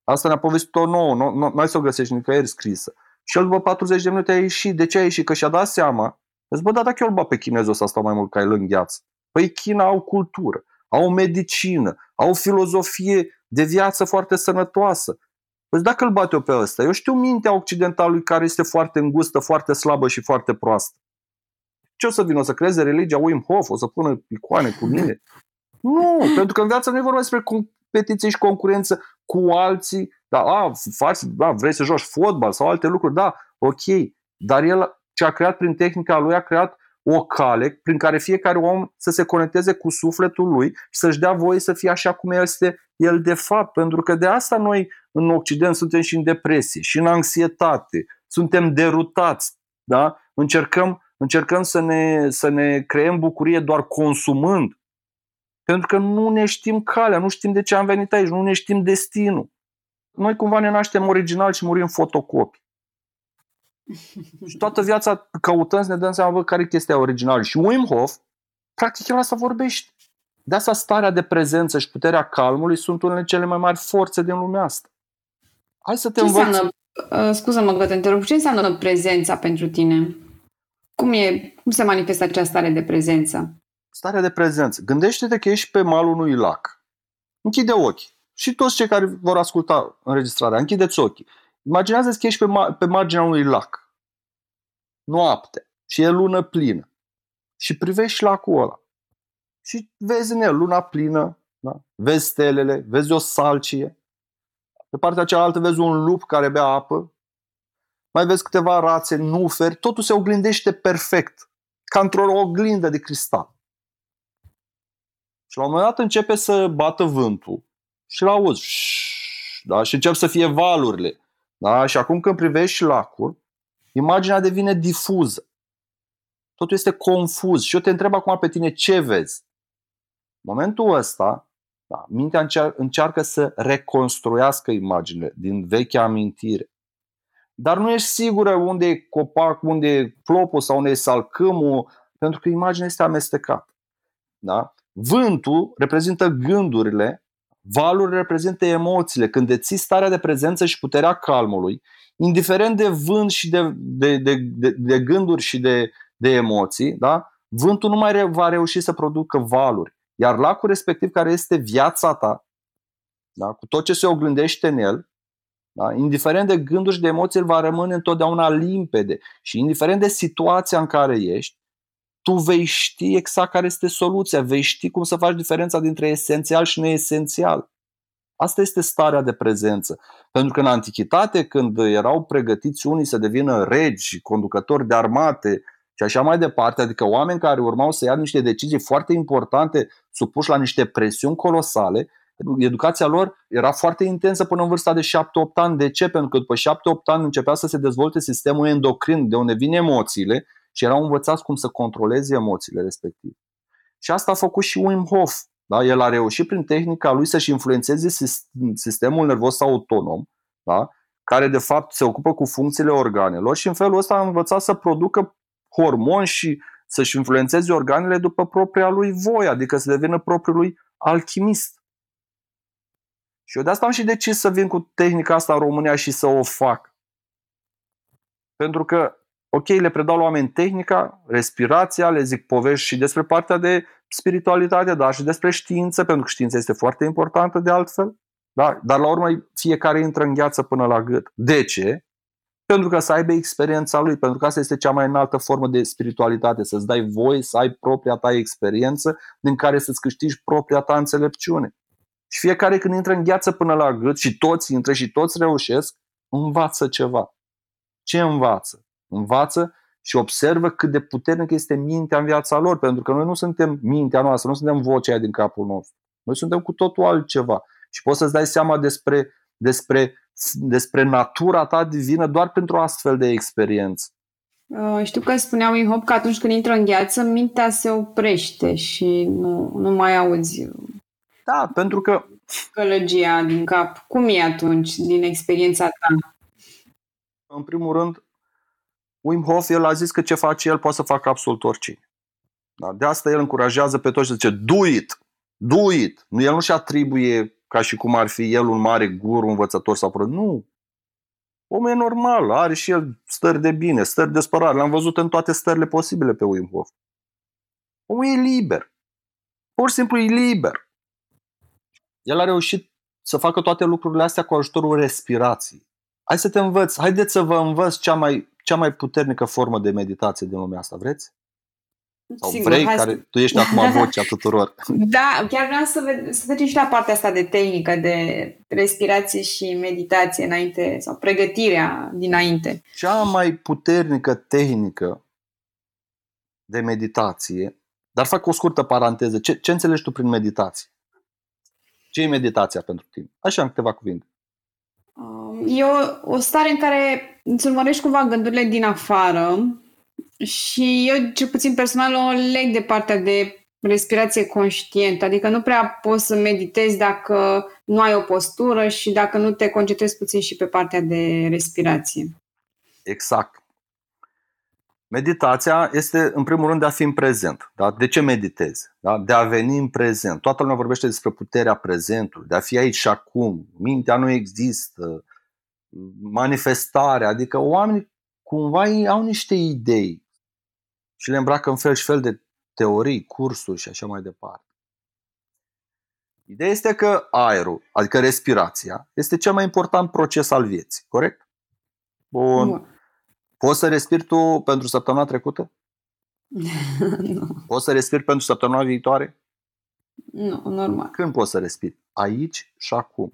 Asta ne-a povestit-o nouă, nu, nu, nu ai să o găsești nicăieri scrisă. Și el după 40 de minute a ieșit. De ce a ieșit? Că și-a dat seama. Zic, bă, da, dacă eu îl bat pe chinezul ăsta stau mai mult ca el în gheață. Păi China au cultură, au medicină, au filozofie de viață foarte sănătoasă. Păi dacă îl bate eu pe ăsta, eu știu mintea occidentalului care este foarte îngustă, foarte slabă și foarte proastă. Ce o să vină? O să creeze religia Wim Hof? O să pună icoane cu mine? Nu, pentru că în viață nu e vorba despre competiție și concurență cu alții da, a, faci, da, vrei să joci fotbal sau alte lucruri, da, ok. Dar el ce a creat prin tehnica lui a creat o cale prin care fiecare om să se conecteze cu sufletul lui și să-și dea voie să fie așa cum este el de fapt. Pentru că de asta noi în Occident suntem și în depresie, și în anxietate, suntem derutați, da? încercăm, încercăm să, ne, să ne creăm bucurie doar consumând. Pentru că nu ne știm calea, nu știm de ce am venit aici, nu ne știm destinul. Noi cumva ne naștem original și murim fotocopi. Și toată viața căutăm să ne dăm seama bă, care e chestia originală. Și Wim Hof, practic el asta vorbește. De asta starea de prezență și puterea calmului sunt unele cele mai mari forțe din lumea asta. Hai să te ce învăț. Înseamnă, uh, scuză-mă că te întrerup, ce înseamnă prezența pentru tine? Cum, e, cum se manifestă această stare de prezență? Starea de prezență. Gândește-te că ești pe malul unui lac. Închide ochii. Și toți cei care vor asculta înregistrarea, închideți ochii. Imaginează-ți că ești pe, ma- pe marginea unui lac. Noapte. Și e lună plină. Și privești lacul ăla. Și vezi în el luna plină, da? vezi stelele, vezi o salcie. Pe partea cealaltă vezi un lup care bea apă. Mai vezi câteva rațe, nuferi. Totul se oglindește perfect. Ca într-o oglindă de cristal. Și la un moment dat începe să bată vântul. Și l-auzi. Da? Și încep să fie valurile. Da? Și acum când privești lacul, imaginea devine difuză. Totul este confuz. Și eu te întreb acum pe tine ce vezi. În momentul ăsta, da, mintea încear- încearcă să reconstruiască imaginile din vechea amintire. Dar nu ești sigură unde e copac, unde e plopul sau unde e salcâmul, pentru că imaginea este amestecată. Da? Vântul reprezintă gândurile, valul reprezintă emoțiile. Când deții starea de prezență și puterea calmului, indiferent de vânt și de, de, de, de, de gânduri și de, de emoții, da? vântul nu mai va reuși să producă valuri. Iar lacul respectiv, care este viața ta, da? cu tot ce se oglindește în el, da? indiferent de gânduri și de emoții, el va rămâne întotdeauna limpede. Și indiferent de situația în care ești, tu vei ști exact care este soluția, vei ști cum să faci diferența dintre esențial și neesențial. Asta este starea de prezență. Pentru că în antichitate, când erau pregătiți unii să devină regi, conducători de armate și așa mai departe, adică oameni care urmau să ia niște decizii foarte importante, supuși la niște presiuni colosale, educația lor era foarte intensă până în vârsta de 7-8 ani. De ce? Pentru că după 7-8 ani începea să se dezvolte sistemul endocrin, de unde vin emoțiile, și erau învățați cum să controleze emoțiile respective. Și asta a făcut și Wim Hof. Da? El a reușit prin tehnica lui să-și influențeze sistemul nervos autonom, da? care de fapt se ocupă cu funcțiile organelor și în felul ăsta a învățat să producă hormoni și să-și influențeze organele după propria lui voie, adică să devină propriul lui alchimist. Și eu de asta am și decis să vin cu tehnica asta în România și să o fac. Pentru că ok, le predau la oameni tehnica, respirația, le zic povești și despre partea de spiritualitate, dar și despre știință, pentru că știința este foarte importantă de altfel. Da? Dar la urmă fiecare intră în gheață până la gât. De ce? Pentru că să aibă experiența lui, pentru că asta este cea mai înaltă formă de spiritualitate, să-ți dai voie să ai propria ta experiență din care să-ți câștigi propria ta înțelepciune. Și fiecare când intră în gheață până la gât și toți intră și toți reușesc, învață ceva. Ce învață? Învață și observă cât de puternic este mintea în viața lor, pentru că noi nu suntem mintea noastră, nu suntem vocea din capul nostru. Noi suntem cu totul altceva. Și poți să-ți dai seama despre, despre, despre natura ta divină doar pentru astfel de experiență. Uh, știu că spunea Wim Hof că atunci când intră în gheață, mintea se oprește și nu, nu mai auzi da, pentru că gălăgia din cap. Cum e atunci, din experiența ta? În primul rând, Wim Hof, el a zis că ce face el poate să facă absolut oricine. Da? De asta el încurajează pe toți și zice, do it, do it. El nu-și atribuie ca și cum ar fi el un mare guru, învățător sau pră. Nu. Omul e normal, are și el stări de bine, stări de spărare. L-am văzut în toate stările posibile pe Wim Hof. Omul e liber. Pur și simplu e liber. El a reușit să facă toate lucrurile astea cu ajutorul respirației. Hai să te învăț, haideți să vă învăț cea mai cea mai puternică formă de meditație din lumea asta, vreți? Sau Sigur, vrei, care să... tu ești acum vocea tuturor. Da, chiar vreau să, ved- să vedem și la partea asta de tehnică, de respirație și meditație înainte, sau pregătirea dinainte. Cea mai puternică tehnică de meditație, dar fac o scurtă paranteză. Ce, ce înțelegi tu prin meditație? Ce e meditația pentru tine? Așa, în câteva cuvinte. Um, e o, o stare în care îți urmărești cumva gândurile din afară și eu, cel puțin personal, o leg de partea de respirație conștientă, adică nu prea poți să meditezi dacă nu ai o postură și dacă nu te concentrezi puțin și pe partea de respirație. Exact. Meditația este, în primul rând, de a fi în prezent. Da? De ce meditezi? Da? De a veni în prezent. Toată lumea vorbește despre puterea prezentului, de a fi aici și acum. Mintea nu există. Manifestarea, adică oamenii cumva au niște idei și le îmbracă în fel și fel de teorii, cursuri și așa mai departe. Ideea este că aerul, adică respirația, este cel mai important proces al vieții, corect? Bun. Bun. Poți să respiri tu pentru săptămâna trecută? nu. Poți să respiri pentru săptămâna viitoare? Nu, normal. Când poți să respiri? Aici și acum.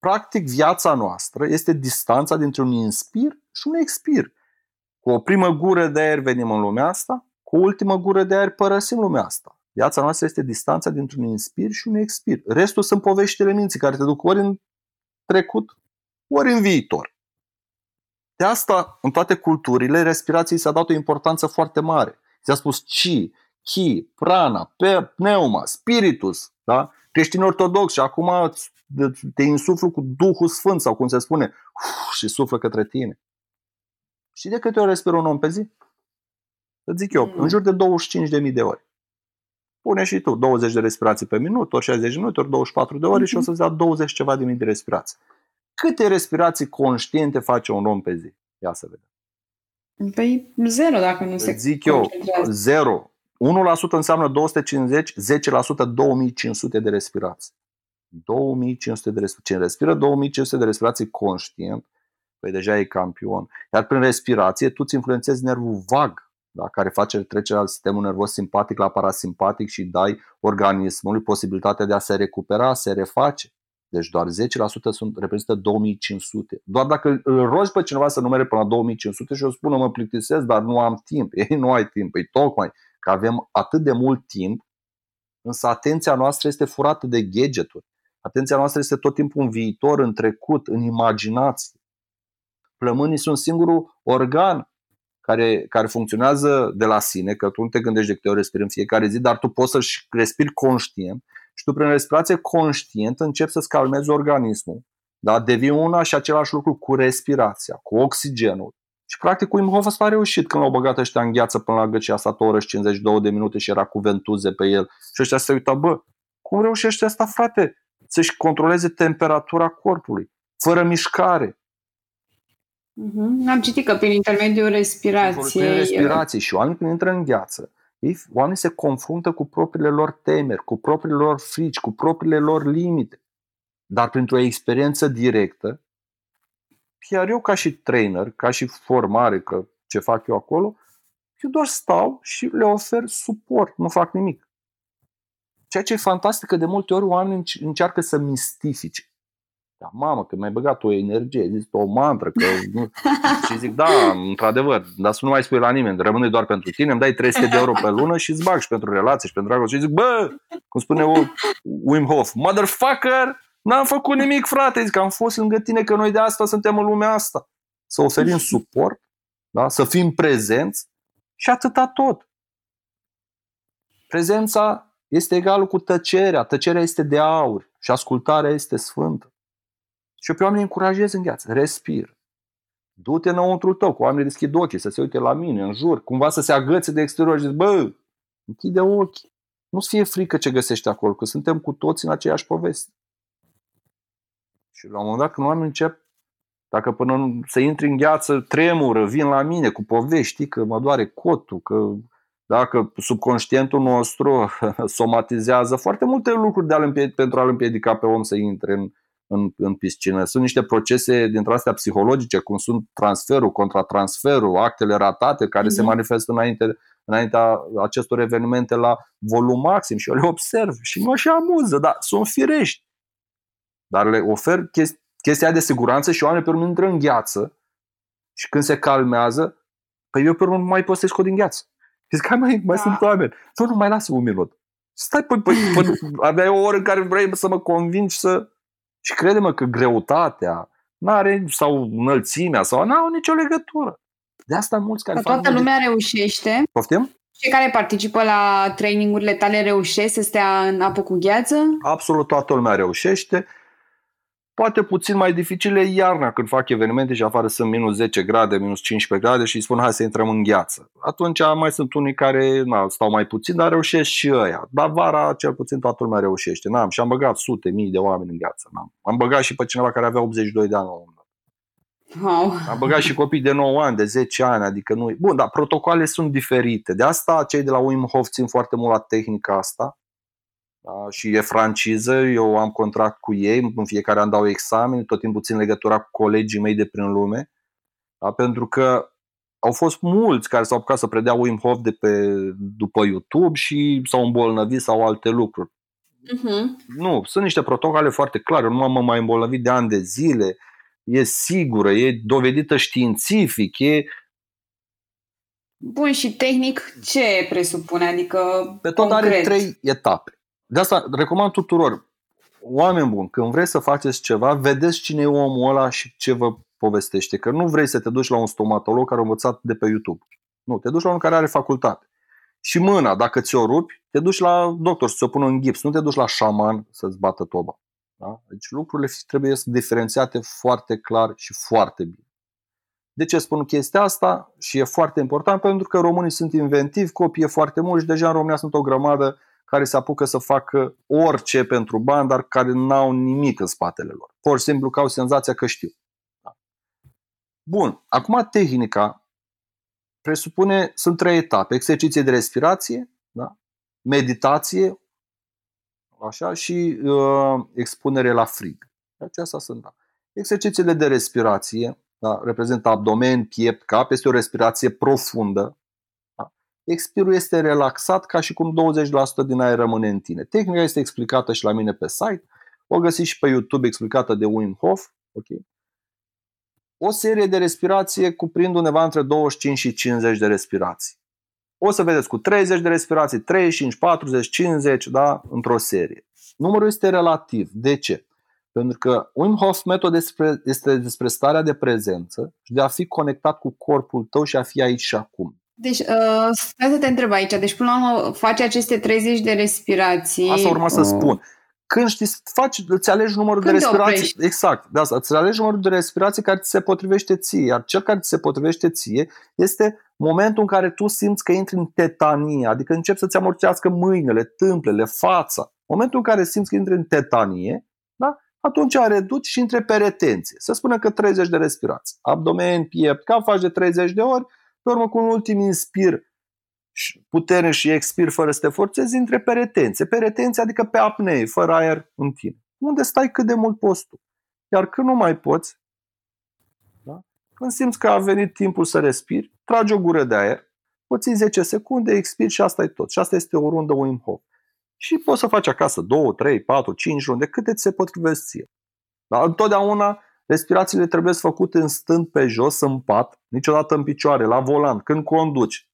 Practic, viața noastră este distanța dintre un inspir și un expir. Cu o primă gură de aer venim în lumea asta, cu o ultimă gură de aer părăsim lumea asta. Viața noastră este distanța dintre un inspir și un expir. Restul sunt poveștile minții care te duc ori în trecut, ori în viitor. De asta, în toate culturile, respirației s-a dat o importanță foarte mare. S-a spus chi, chi, prana, pneuma, spiritus, da? creștini ortodoxi și acum te insuflu cu Duhul Sfânt sau cum se spune, uf, și suflă către tine. Și de câte ori respiră un om pe zi? Să zic eu, mm. în jur de 25.000 de ori. Pune și tu 20 de respirații pe minut, ori 60 de minute, ori 24 de ore mm-hmm. și o mhm. să-ți dea 20 ceva de mii de respirații. Câte respirații conștiente face un om pe zi? Ia să vedem. Păi zero dacă nu se Zic eu, zero. 1% înseamnă 250, 10% 2500 de respirații. 2500 de respirații. Cine respiră 2500 de respirații conștient, păi deja e campion. Iar prin respirație tu îți influențezi nervul vag, da? care face trecerea al sistemului nervos simpatic la parasimpatic și dai organismului posibilitatea de a se recupera, se reface. Deci doar 10% sunt, reprezintă 2500. Doar dacă îl rogi pe cineva să numere până la 2500 și o spună mă plictisesc, dar nu am timp. Ei nu ai timp. Ei tocmai că avem atât de mult timp, însă atenția noastră este furată de gadgeturi. Atenția noastră este tot timpul în viitor, în trecut, în imaginație. Plămânii sunt singurul organ care, care funcționează de la sine, că tu nu te gândești de câte ori respiri în fiecare zi, dar tu poți să-și respiri conștient și tu prin respirație conștientă începi să-ți calmezi organismul. Da? Devii una și același lucru cu respirația, cu oxigenul. Și practic Wim Hof asta a reușit când l-au băgat ăștia în gheață până la gât și a stat o oră și 52 de minute și era cu ventuze pe el. Și ăștia se uită, bă, cum reușește asta, frate? Să-și controleze temperatura corpului, fără mișcare. Mm-hmm. Am citit că prin intermediul respirației... Prin respirație și oamenii când intră în gheață, ei, oamenii se confruntă cu propriile lor temeri, cu propriile lor frici, cu propriile lor limite. Dar printr-o experiență directă, chiar eu ca și trainer, ca și formare, că ce fac eu acolo, eu doar stau și le ofer suport, nu fac nimic. Ceea ce e fantastic că de multe ori oamenii încearcă să mistifice. Da, mamă, că mi-ai băgat o energie, zis o mantră, că nu... și zic, da, într-adevăr, dar să nu mai spui la nimeni, rămâne doar pentru tine, îmi dai 300 de euro pe lună și îți bag și pentru relații și pentru dragoste. Și zic, bă, cum spune Wim Hof, motherfucker, n-am făcut nimic, frate, zic, am fost lângă tine, că noi de asta suntem în lumea asta. Să oferim suport, da? să fim prezenți și atâta tot. Prezența este egală cu tăcerea, tăcerea este de aur și ascultarea este sfântă. Și eu pe oameni încurajez în gheață. Respir. Du-te înăuntru tău, cu oamenii deschid ochii, să se uite la mine, în jur, cumva să se agățe de exterior și zic, bă, închide ochii. Nu-ți fie frică ce găsești acolo, că suntem cu toți în aceeași poveste. Și la un moment dat când oamenii încep, dacă până să intri în gheață, tremură, vin la mine cu povești, că mă doare cotul, că dacă subconștientul nostru somatizează foarte multe lucruri de a pentru a-l împiedica pe om să intre în, în, în piscină. Sunt niște procese dintre astea psihologice, cum sunt transferul, contratransferul, actele ratate care mm-hmm. se mhm. manifestă înainte, înaintea acestor evenimente la volum maxim și eu le observ și mă și amuză, dar sunt firești. Dar le ofer chesti- chestia de siguranță și oamenii pe urmă intră în gheață și când se calmează, păi eu pe urmă nu mai pot să scot din gheață. Zic, hai mai, mai Da. sunt oameni. Nu, nu, mai lasă un minut. Stai, păi, păi, păi aveai o oră în care vrei să mă convingi să... Și crede-mă că greutatea n-are, sau înălțimea, sau n-au nicio legătură. De asta mulți care Că fac... toată lumea reușește. Poftim? Cei care participă la trainingurile tale reușesc să stea în apă cu gheață? Absolut toată lumea reușește. Poate puțin mai dificil e iarna când fac evenimente și afară sunt minus 10 grade, minus 15 grade și îi spun hai să intrăm în gheață. Atunci mai sunt unii care na, stau mai puțin, dar reușesc și ăia. Dar vara cel puțin toată lumea reușește. N-am, și am băgat sute, mii de oameni în gheață. N-am. Am băgat și pe cineva care avea 82 de ani la un moment dat. Wow. Am băgat și copii de 9 ani, de 10 ani, adică nu Bun, dar protocoale sunt diferite. De asta cei de la Wim Hof țin foarte mult la tehnica asta. Da? Și e franciză, eu am contract cu ei, în fiecare an dau examen, tot timpul țin legătura cu colegii mei de prin lume. Da? Pentru că au fost mulți care s-au apucat să predea Wim Hof de pe, după YouTube și s-au îmbolnăvit sau alte lucruri. Uh-huh. Nu, sunt niște protocole foarte clare. Nu m-am mai îmbolnăvit de ani de zile. E sigură, e dovedită științific, e Bun, și tehnic ce presupune? Adică pe tot concret. are trei etape. De asta recomand tuturor, oameni buni, când vreți să faceți ceva, vedeți cine e omul ăla și ce vă povestește. Că nu vrei să te duci la un stomatolog care a învățat de pe YouTube. Nu, te duci la unul care are facultate. Și mâna, dacă ți-o rupi, te duci la doctor să ți-o pună în gips, nu te duci la șaman să-ți bată toba. Da? Deci lucrurile trebuie să diferențiate foarte clar și foarte bine. De ce spun chestia asta? Și e foarte important pentru că românii sunt inventivi, copii e foarte mulți și deja în România sunt o grămadă care se apucă să facă orice pentru bani, dar care n-au nimic în spatele lor. Pur și simplu că au senzația că știu. Da. Bun, acum tehnica presupune, sunt trei etape. Exerciție de respirație, da? meditație așa, și uh, expunere la frig. Acestea sunt, da. Exercițiile de respirație da? reprezintă abdomen, piept, cap, este o respirație profundă. Da? Expirul este relaxat ca și cum 20% din aer rămâne în tine. Tehnica este explicată și la mine pe site, o găsiți și pe YouTube explicată de Wim Hof. Okay? O serie de respirație cuprind undeva între 25 și 50 de respirații. O să vedeți cu 30 de respirații, 35, 40, 50, da, într-o serie. Numărul este relativ. De ce? Pentru că Wim Hof metod este despre starea de prezență și de a fi conectat cu corpul tău și a fi aici și acum. Deci, uh, stai să te întreb aici. Deci, până la urmă, faci aceste 30 de respirații. Asta urma să spun. Când știi, faci, îți alegi numărul Când de te respirații. oprești? Exact, de asta. Îți alegi numărul de respirații care ți se potrivește ție. Iar cel care ți se potrivește ție este momentul în care tu simți că intri în tetanie, adică începi să-ți amorțească mâinile, tâmplele, fața. Momentul în care simți că intri în tetanie, da? atunci reduci și intre pe retenție. Să spunem că 30 de respirații. Abdomen, piept, cap faci de 30 de ori, pe urmă cu un ultim inspir și puternic și expir fără să te forțezi, intre pe retenție. Pe retenție adică pe apnee, fără aer în tine. Unde stai cât de mult poți tu. Iar când nu mai poți, da? când simți că a venit timpul să respiri, tragi o gură de aer, o ții 10 secunde, expiri și asta e tot. Și asta este o rundă Wim Hof. Și poți să faci acasă 2, 3, 4, 5 runde, câte ți se potrivesc ție. Dar întotdeauna respirațiile trebuie făcute în stând pe jos, în pat, niciodată în picioare, la volan, când conduci.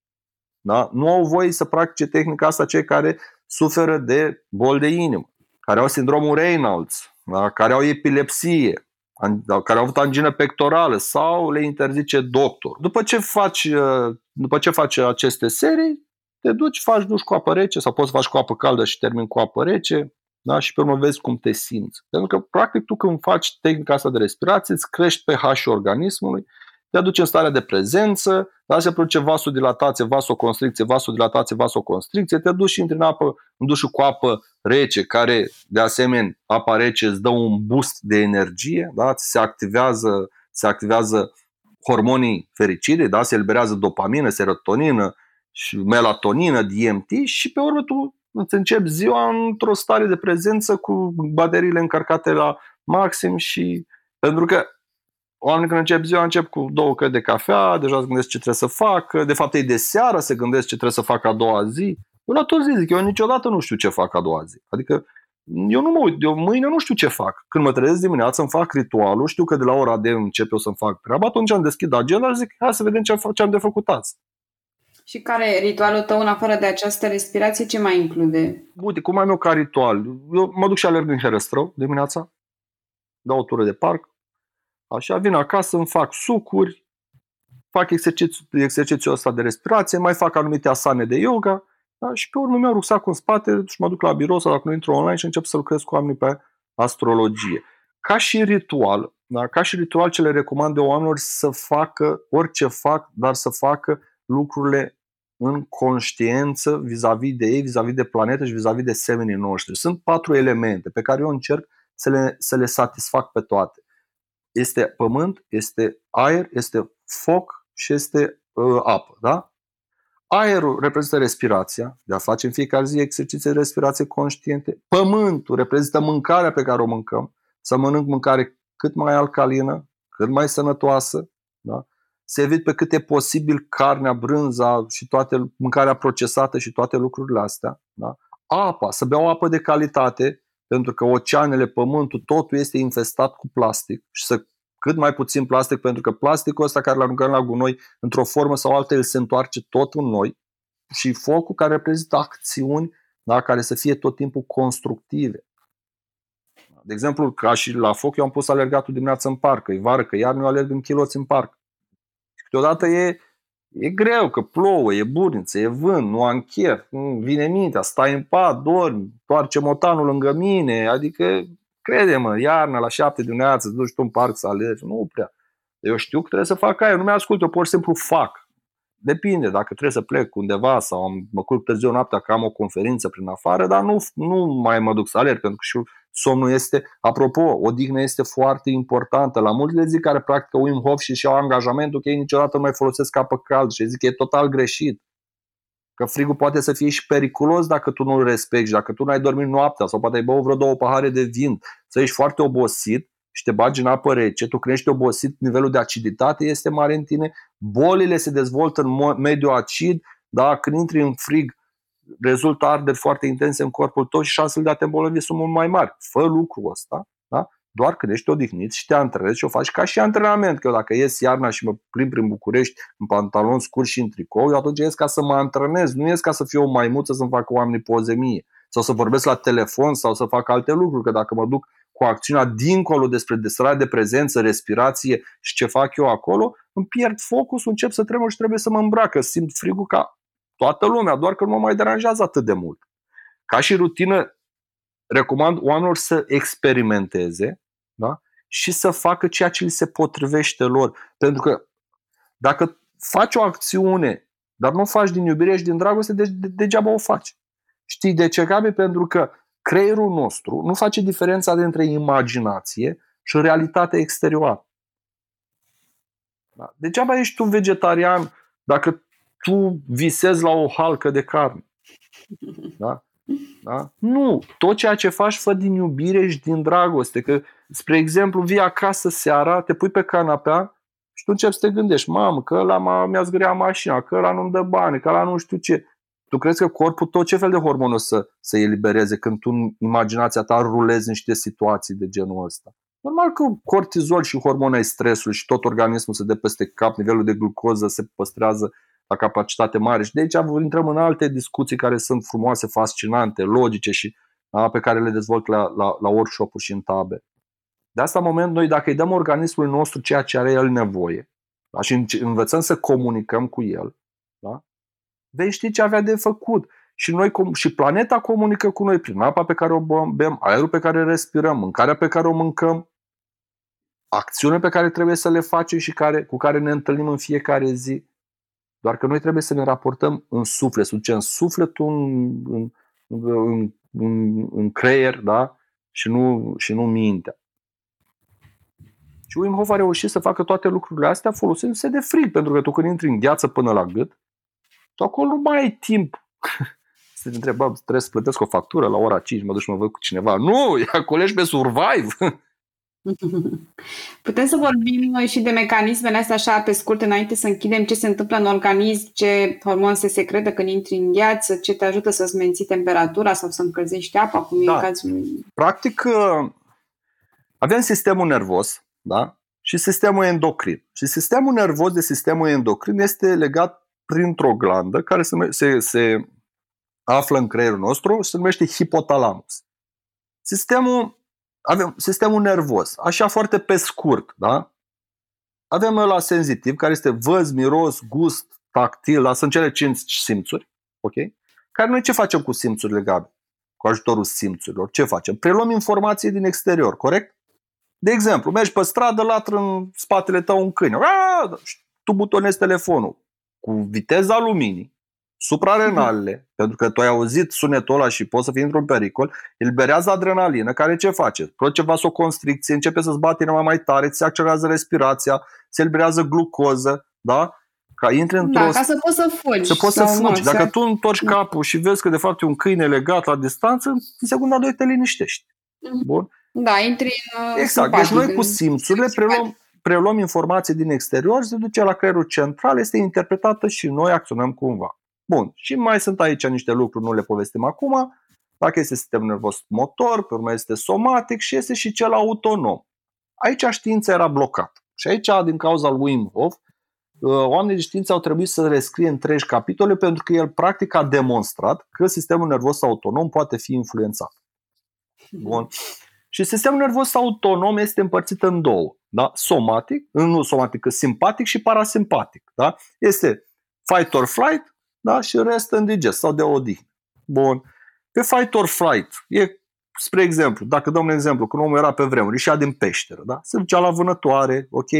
Da? Nu au voie să practice tehnica asta cei care suferă de bol de inimă, care au sindromul Reynolds, da? care au epilepsie, an- care au avut angină pectorală sau le interzice doctor. După ce faci, uh, după ce faci aceste serii, te duci, faci duș cu apă rece sau poți să faci cu apă caldă și termini cu apă rece da? și pe urmă vezi cum te simți. Pentru că, practic, tu când faci tehnica asta de respirație, îți crești pH-ul organismului, te aduce în starea de prezență, da? se produce vasodilatație, vasoconstricție, vasodilatație, vasoconstricție, te duci și intri în apă, în dușul cu apă rece, care, de asemenea, apa rece îți dă un boost de energie, da? Ți se activează, se activează hormonii fericirii, da? se eliberează dopamină, serotonină, și melatonină, DMT și pe urmă tu îți începi ziua într-o stare de prezență cu bateriile încărcate la maxim și pentru că oamenii când încep ziua încep cu două căi de cafea, deja se gândesc ce trebuie să facă, de fapt ei de seară se gândesc ce trebuie să facă a doua zi. Eu la toți zi zic, eu niciodată nu știu ce fac a doua zi. Adică eu nu mă uit, eu mâine nu știu ce fac. Când mă trezesc dimineața îmi fac ritualul, știu că de la ora de încep eu să-mi fac treaba, atunci am deschid agenda și zic, hai să vedem ce am de făcut azi. Și care ritualul tău, în afară de această respirație, ce mai include? Uite, cum am eu ca ritual? Eu mă duc și alerg în Herăstrău dimineața, dau o tură de parc, așa, vin acasă, îmi fac sucuri, fac exercițiul, exercițiul ăsta de respirație, mai fac anumite asane de yoga da? și pe urmă mi-au rucsacul în spate și mă duc la birou sau dacă nu intru online și încep să lucrez cu oamenii pe astrologie. Ca și ritual, da? ca și ritual ce le recomand de oamenilor să facă orice fac, dar să facă lucrurile în conștiență vis-a-vis de ei, vis-a-vis de planetă și vis-a-vis de semenii noștri. Sunt patru elemente pe care eu încerc să le, să le satisfac pe toate. Este pământ, este aer, este foc și este uh, apă. Da? Aerul reprezintă respirația, de a face în fiecare zi exerciții de respirație conștiente. Pământul reprezintă mâncarea pe care o mâncăm, să mănânc mâncare cât mai alcalină, cât mai sănătoasă, da? Să evit pe cât e posibil carnea, brânza și toate mâncarea procesată și toate lucrurile astea. Da? Apa, să beau apă de calitate, pentru că oceanele, pământul, totul este infestat cu plastic și să cât mai puțin plastic, pentru că plasticul ăsta care l aruncăm la gunoi, într-o formă sau alta, el se întoarce tot în noi și focul care reprezintă acțiuni da, care să fie tot timpul constructive. De exemplu, ca și la foc, eu am pus alergatul dimineața în parc, că e vară, că iar eu alerg în chiloți în parc. Câteodată e, e greu, că plouă, e burniță, e vânt, nu am chef, nu vine mintea, stai în pat, dormi, toarce motanul lângă mine, adică crede-mă, iarna la șapte dimineața, duci tu în parc să alergi, nu prea. Eu știu că trebuie să fac aia, nu mi-ascult, eu pur și simplu fac. Depinde, dacă trebuie să plec undeva sau am, mă culc târziu noaptea că am o conferință prin afară, dar nu, nu mai mă duc să alerg, pentru că și somnul este, apropo, odihnă este foarte importantă. La mulți le zic care practică Wim Hof și și-au angajamentul că ei niciodată nu mai folosesc apă caldă și zic că e total greșit. Că frigul poate să fie și periculos dacă tu nu-l respecti, dacă tu n-ai dormit noaptea sau poate ai băut vreo două pahare de vin, să ești foarte obosit și te bagi în apă rece, tu crești obosit, nivelul de aciditate este mare în tine, bolile se dezvoltă în mediu acid, da? când intri în frig rezultă arderi foarte intense în corpul tău și șansele de a te îmbolnăvi sunt mult mai mari. Fă lucrul ăsta, da? doar când ești odihnit și te antrenezi și o faci ca și antrenament. Că eu dacă ies iarna și mă plimb prin București în pantaloni scurți și în tricou, eu atunci ies ca să mă antrenez, nu ies ca să fiu o maimuță să-mi facă oamenii poze mie sau să vorbesc la telefon sau să fac alte lucruri, că dacă mă duc cu acțiunea dincolo despre starea de prezență, respirație și ce fac eu acolo, îmi pierd focus, încep să tremur și trebuie să mă îmbracă, simt frigul ca toată lumea, doar că nu mă mai deranjează atât de mult. Ca și rutină, recomand oamenilor să experimenteze da? și să facă ceea ce li se potrivește lor. Pentru că dacă faci o acțiune, dar nu o faci din iubire și din dragoste, de, de, degeaba o faci. Știi de ce, Gabi? Pentru că creierul nostru nu face diferența dintre imaginație și realitatea exterioară. Da? Degeaba ești un vegetarian dacă tu visezi la o halcă de carne. Da? Da? Nu, tot ceea ce faci fă din iubire și din dragoste. Că, spre exemplu, vii acasă seara, te pui pe canapea și tu începi să te gândești, mamă, că ăla mi-a zgâriat mașina, că ăla nu-mi dă bani, că ăla nu știu ce. Tu crezi că corpul tot ce fel de hormon o să, să elibereze când tu în imaginația ta rulezi niște situații de genul ăsta? Normal că cortizol și hormonii stresului și tot organismul se dă peste cap, nivelul de glucoză se păstrează la capacitate mare. Și de aici intrăm în alte discuții care sunt frumoase, fascinante, logice și da, pe care le dezvolt la, la, la workshop-uri și în tabe. De asta, în moment, noi dacă îi dăm organismului nostru ceea ce are el nevoie da, și învățăm să comunicăm cu el, da, vei ști ce avea de făcut. Și, noi, și planeta comunică cu noi prin apa pe care o bem, aerul pe care respirăm, mâncarea pe care o mâncăm, acțiune pe care trebuie să le facem și care, cu care ne întâlnim în fiecare zi. Doar că noi trebuie să ne raportăm în suflet, să ducem sufletul în, în, în, în, în creier da? și, nu, și nu mintea. Și Wim Hof a reușit să facă toate lucrurile astea folosindu-se de frig, pentru că tu când intri în gheață până la gât, tu acolo nu mai ai timp să te întrebi, trebuie să plătesc o factură la ora 5, mă duc și mă văd cu cineva. Nu, ia colegi pe survive. Putem să vorbim și de mecanismele astea așa pe scurt înainte să închidem ce se întâmplă în organism, ce hormon se secretă când intri în gheață, ce te ajută să-ți menții temperatura sau să încălzești apa, cum da. e cazul Practic, uh, avem sistemul nervos da? și sistemul endocrin. Și sistemul nervos de sistemul endocrin este legat printr-o glandă care se, se, se află în creierul nostru și se numește hipotalamus. Sistemul, avem sistemul nervos, așa foarte pe scurt, da? Avem la senzitiv, care este văz, miros, gust, tactil, da? sunt cele cinci simțuri, ok? Care noi ce facem cu simțurile, Gabi? Cu ajutorul simțurilor. Ce facem? Preluăm informații din exterior, corect? De exemplu, mergi pe stradă, latră în spatele tău un câine. Aaaa! Tu butonezi telefonul cu viteza luminii, suprarenalele, mm-hmm. pentru că tu ai auzit sunetul ăla și poți să fii într-un pericol, eliberează adrenalină, care ce face? Produce vasoconstricție, începe să-ți bate inima mai tare, ți se accelerează respirația, se eliberează glucoză, da? Ca intri într-o... Da, ca să poți să fugi. Să poți să fugi. Dacă tu întorci da. capul și vezi că de fapt e un câine legat la distanță, în secunda 2 te liniștești. Mm-hmm. Bun? Da, intri în Exact. Deci noi cu simțurile preluăm, preluăm informații din exterior, se duce la creierul central, este interpretată și noi acționăm cumva. Bun. Și mai sunt aici niște lucruri, nu le povestim acum. Dacă este sistemul nervos motor, pe urmă este somatic și este și cel autonom. Aici știința era blocată. Și aici, din cauza lui Wim Hof, uh, oamenii de știință au trebuit să rescrie întregi capitole pentru că el practic a demonstrat că sistemul nervos autonom poate fi influențat. Bun. Și sistemul nervos autonom este împărțit în două. Da? Somatic, nu somatic, simpatic și parasimpatic. Da? Este fight or flight da? și rest în digest sau de odihnă. Bun. Pe fight or flight, e, spre exemplu, dacă dăm un exemplu, când omul era pe vremuri, ieșea din peșteră, da? se ducea la vânătoare, ok,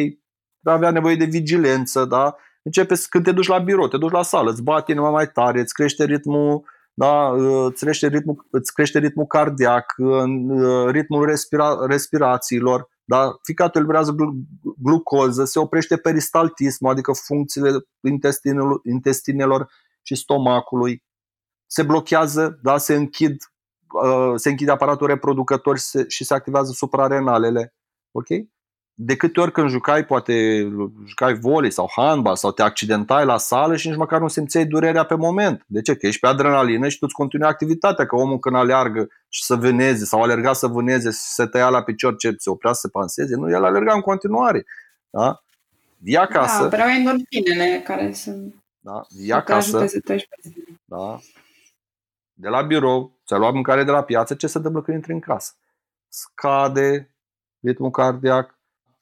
avea nevoie de vigilență, da? Începe când te duci la birou, te duci la sală, îți bate inima mai tare, îți crește ritmul da? îți, crește ritmul, îți crește ritmul cardiac, ritmul respira, respirațiilor, da? ficatul eliberează glucoză, se oprește peristaltismul, adică funcțiile intestinelor, intestinelor și stomacului, se blochează, da? se, închid, se închide aparatul reproducător și se, și se activează suprarenalele. Ok? De câte ori când jucai, poate jucai volei sau handbal sau te accidentai la sală și nici măcar nu simțeai durerea pe moment. De ce? Că ești pe adrenalină și tu îți continui activitatea, că omul când aleargă și să vâneze sau alerga să vâneze și se tăia la picior ce se oprea să se panseze, nu, el alerga în continuare. Da? Vii acasă. Da, vreau endorfinele care să, da, vii acasă. Să da. De la birou, ți-a luat mâncare de la piață, ce se întâmplă când intri în casă? Scade ritmul cardiac,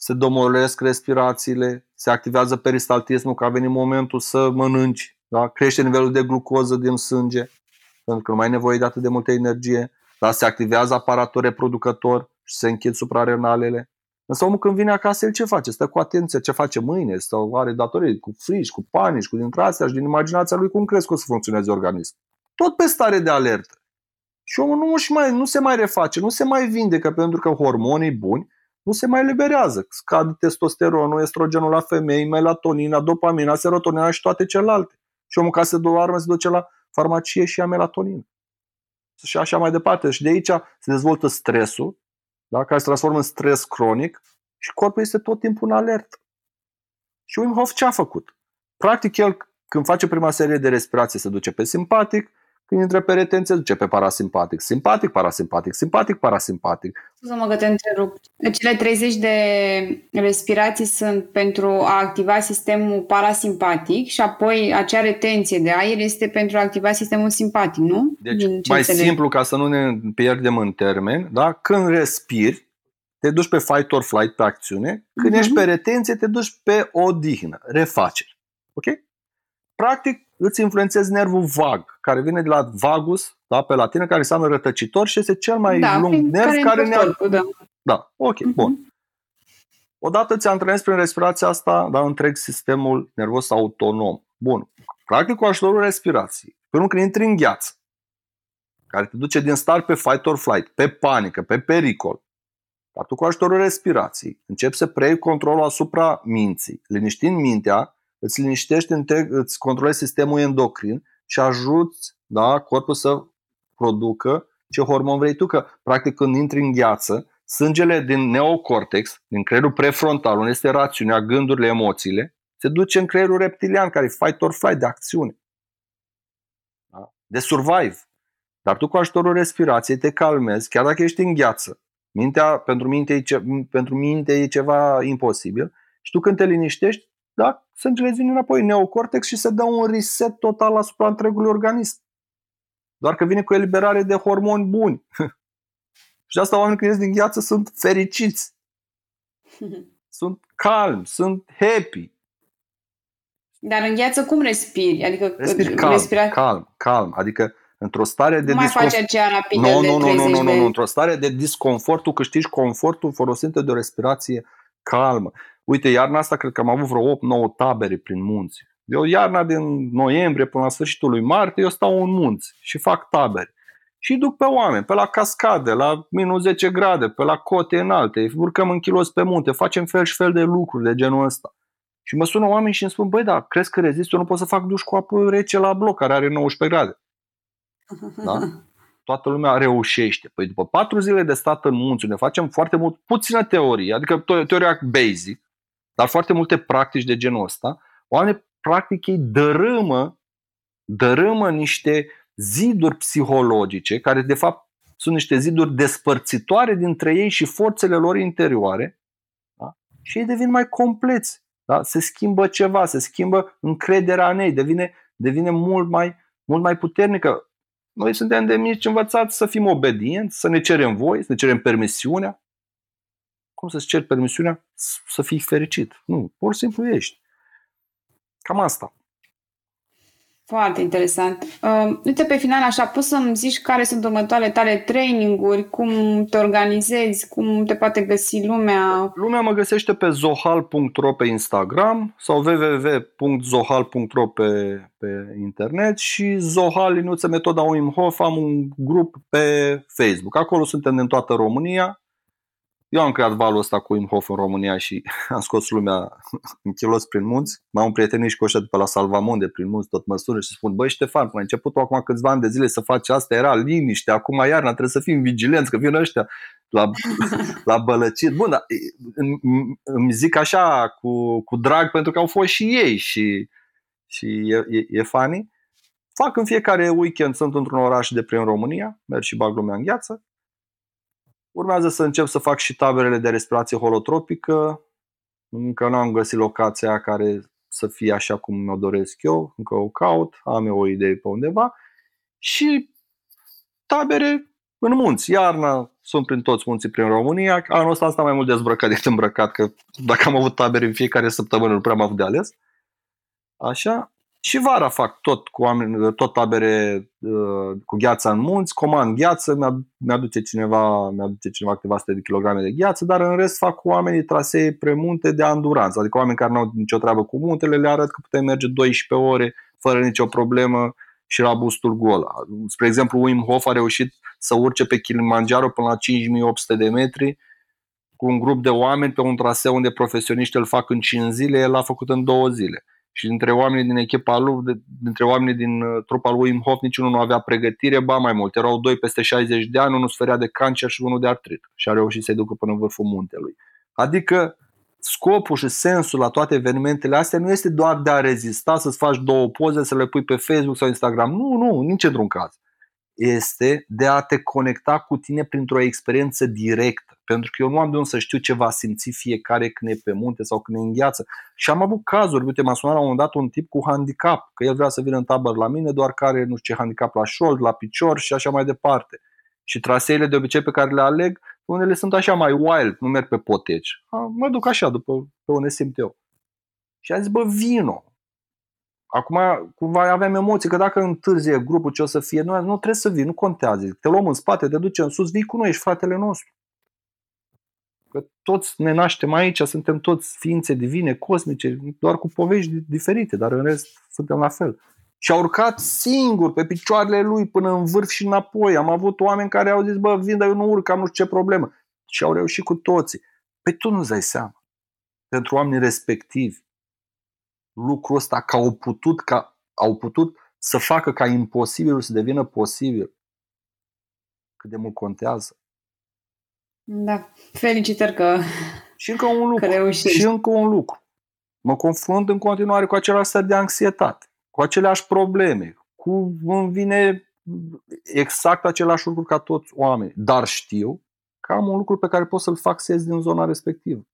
se domolesc respirațiile, se activează peristaltismul, că a venit momentul să mănânci, da? crește nivelul de glucoză din sânge, pentru că nu mai ai nevoie de atât de multă energie, da? se activează aparatul reproducător și se închid suprarenalele. Însă omul când vine acasă, el ce face? Stă cu atenție ce face mâine sau are datorii cu frici, cu panici, cu dintre astea și din imaginația lui cum crezi că o să funcționeze organismul. Tot pe stare de alertă. Și omul nu, și mai, nu se mai reface, nu se mai vindecă pentru că hormonii buni nu se mai liberează. Scad testosteronul, estrogenul la femei, melatonina, dopamina, serotonina și toate celelalte. Și omul ca să doarmă se duce la farmacie și ia melatonină. Și așa mai departe. Și de aici se dezvoltă stresul, da? care se transformă în stres cronic și corpul este tot timpul în alertă. Și Wim Hof ce a făcut? Practic el când face prima serie de respirație se duce pe simpatic, când intră pe retenție, duce pe parasimpatic. Simpatic, parasimpatic, simpatic, parasimpatic. Să mă te întrerup. Cele 30 de respirații sunt pentru a activa sistemul parasimpatic și apoi acea retenție de aer este pentru a activa sistemul simpatic, nu? Deci, mai înțeleg? simplu, ca să nu ne pierdem în termen, da? când respiri, te duci pe fight or flight pe acțiune, când uh-huh. ești pe retenție, te duci pe odihnă, refaceri. Ok? Practic, îți influențezi nervul vag, care vine de la vagus, da, pe latină, care înseamnă rătăcitor și este cel mai da, lung nerv care, care ne Da. da, ok, uh-huh. bun. Odată ți antrenezi prin respirația asta, da, întreg sistemul nervos autonom. Bun. Practic cu ajutorul respirației. Până când intri în gheață, care te duce din start pe fight or flight, pe panică, pe pericol, dar tu cu ajutorul respirației începi să preiei controlul asupra minții, liniștind mintea îți liniștești, îți controlezi sistemul endocrin și ajuți da, corpul să producă ce hormon vrei tu. Că, practic, când intri în gheață, sângele din neocortex, din creierul prefrontal, unde este rațiunea, gândurile, emoțiile, se duce în creierul reptilian, care e fight or flight, de acțiune. Da? De survive. Dar tu cu ajutorul respirației te calmezi, chiar dacă ești în gheață. Mintea, pentru, minte e ce, pentru minte e ceva imposibil. Și tu când te liniștești, da, sângele vine înapoi în neocortex și se dă un reset total asupra întregului organism. Doar că vine cu eliberare de hormoni buni. și de asta oamenii când ies din gheață sunt fericiți. sunt calmi, sunt happy. Dar în gheață cum respiri? Adică Respiri calm, respira... calm, calm. Adică într-o stare de nu mai disconfort. face aceea rapidă no, de no, no, no, no, no, no, într-o stare de disconfort, tu câștigi confortul folosind de o respirație calmă. Uite, iarna asta cred că am avut vreo 8-9 tabere prin munți. Eu iarna din noiembrie până la sfârșitul lui martie, eu stau în munți și fac tabere. Și duc pe oameni, pe la cascade, la minus 10 grade, pe la cote înalte, urcăm în kilos pe munte, facem fel și fel de lucruri de genul ăsta. Și mă sună oameni și îmi spun, băi, da, crezi că rezist? Eu nu pot să fac duș cu apă rece la bloc, care are 19 grade. Da? Toată lumea reușește. Păi după patru zile de stat în munți, ne facem foarte mult, puțină teorie, adică teoria basic, dar foarte multe practici de genul ăsta, oamenii practic ei dărâmă, dărâmă niște ziduri psihologice, care de fapt sunt niște ziduri despărțitoare dintre ei și forțele lor interioare, da? și ei devin mai compleți. Da? Se schimbă ceva, se schimbă încrederea în ei, devine, devine mult, mai, mult mai puternică. Noi suntem de mici învățați să fim obedienți, să ne cerem voi, să ne cerem permisiunea. Cum să-ți ceri permisiunea? Să fii fericit. Nu, pur și simplu ești. Cam asta. Foarte interesant. Uh, uite, pe final, așa, poți să-mi zici care sunt următoarele tale traininguri, cum te organizezi, cum te poate găsi lumea? Lumea mă găsește pe zohal.ro pe Instagram sau www.zohal.ro pe, pe internet și Zohal, Inuță Metoda Wim Hof, am un grup pe Facebook. Acolo suntem în toată România eu am creat valul ăsta cu Imhof în România și am scos lumea în kilos prin munți. M-am prietenit și cu ăștia de pe la Salvamonde prin munți, tot măsură și spun, băi Ștefan, până început acum câțiva ani de zile să faci asta, era liniște, acum iarna trebuie să fim vigilenți, că vin ăștia la, la bălăcit. Bun, dar îmi zic așa cu, cu drag pentru că au fost și ei și, și e, e, e funny. Fac în fiecare weekend, sunt într-un oraș de prin România, merg și bag lumea în gheață Urmează să încep să fac și taberele de respirație holotropică. Încă nu am găsit locația care să fie așa cum mi-o doresc eu, încă o caut, am eu o idee pe undeva. Și tabere în munți. Iarna sunt prin toți munții prin România. Anul ăsta am stat mai mult dezbrăcat decât îmbrăcat, că dacă am avut tabere în fiecare săptămână, nu prea am avut de ales. Așa. Și vara fac tot cu oameni, tot tabere uh, cu gheața în munți, comand gheață, mi-aduce cineva, mi-aduce cineva câteva sute de kilograme de gheață, dar în rest fac cu oamenii trasee premunte de anduranță, adică oameni care nu au nicio treabă cu muntele, le arăt că putem merge 12 ore fără nicio problemă și la bustul gol. Spre exemplu, Wim Hof a reușit să urce pe Kilimanjaro până la 5800 de metri cu un grup de oameni pe un traseu unde profesioniști îl fac în 5 zile, el l-a făcut în 2 zile și dintre oamenii din echipa lui, dintre oamenii din uh, trupa lui Wim Hof, niciunul nu avea pregătire, ba mai mult. Erau doi peste 60 de ani, unul suferea de cancer și unul de artrit și a reușit să-i ducă până în vârful muntelui. Adică scopul și sensul la toate evenimentele astea nu este doar de a rezista, să-ți faci două poze, să le pui pe Facebook sau Instagram. Nu, nu, nici într-un caz. Este de a te conecta cu tine printr-o experiență directă pentru că eu nu am de unde să știu ce va simți fiecare când e pe munte sau când e în gheață. Și am avut cazuri, uite, m-a sunat la un moment dat un tip cu handicap, că el vrea să vină în tabără la mine, doar care nu știu ce handicap la șold, la picior și așa mai departe. Și traseele de obicei pe care le aleg, unele sunt așa mai wild, nu merg pe poteci. Mă duc așa, după pe unde simt eu. Și a zis, bă, vino. Acum, cumva aveam emoții că dacă întârzie grupul ce o să fie, nu, nu trebuie să vii, nu contează. Te luăm în spate, te ducem în sus, vii cu noi, ești fratele nostru. Că toți ne naștem aici, suntem toți ființe divine, cosmice, doar cu povești diferite, dar în rest suntem la fel. Și a urcat singur pe picioarele lui până în vârf și înapoi. Am avut oameni care au zis, bă, vin, dar eu nu urc, am nu știu ce problemă. Și au reușit cu toții. Păi tu nu-ți dai seama. Pentru oamenii respectivi, lucrul ăsta că au putut, ca, au putut să facă ca imposibilul să devină posibil. Cât de mult contează. Da, felicitări că Și încă un lucru. Că și încă un lucru. Mă confrunt în continuare cu același stări de anxietate, cu aceleași probleme, cu îmi vine exact același lucru ca toți oamenii, dar știu că am un lucru pe care pot să-l fac să ies din zona respectivă.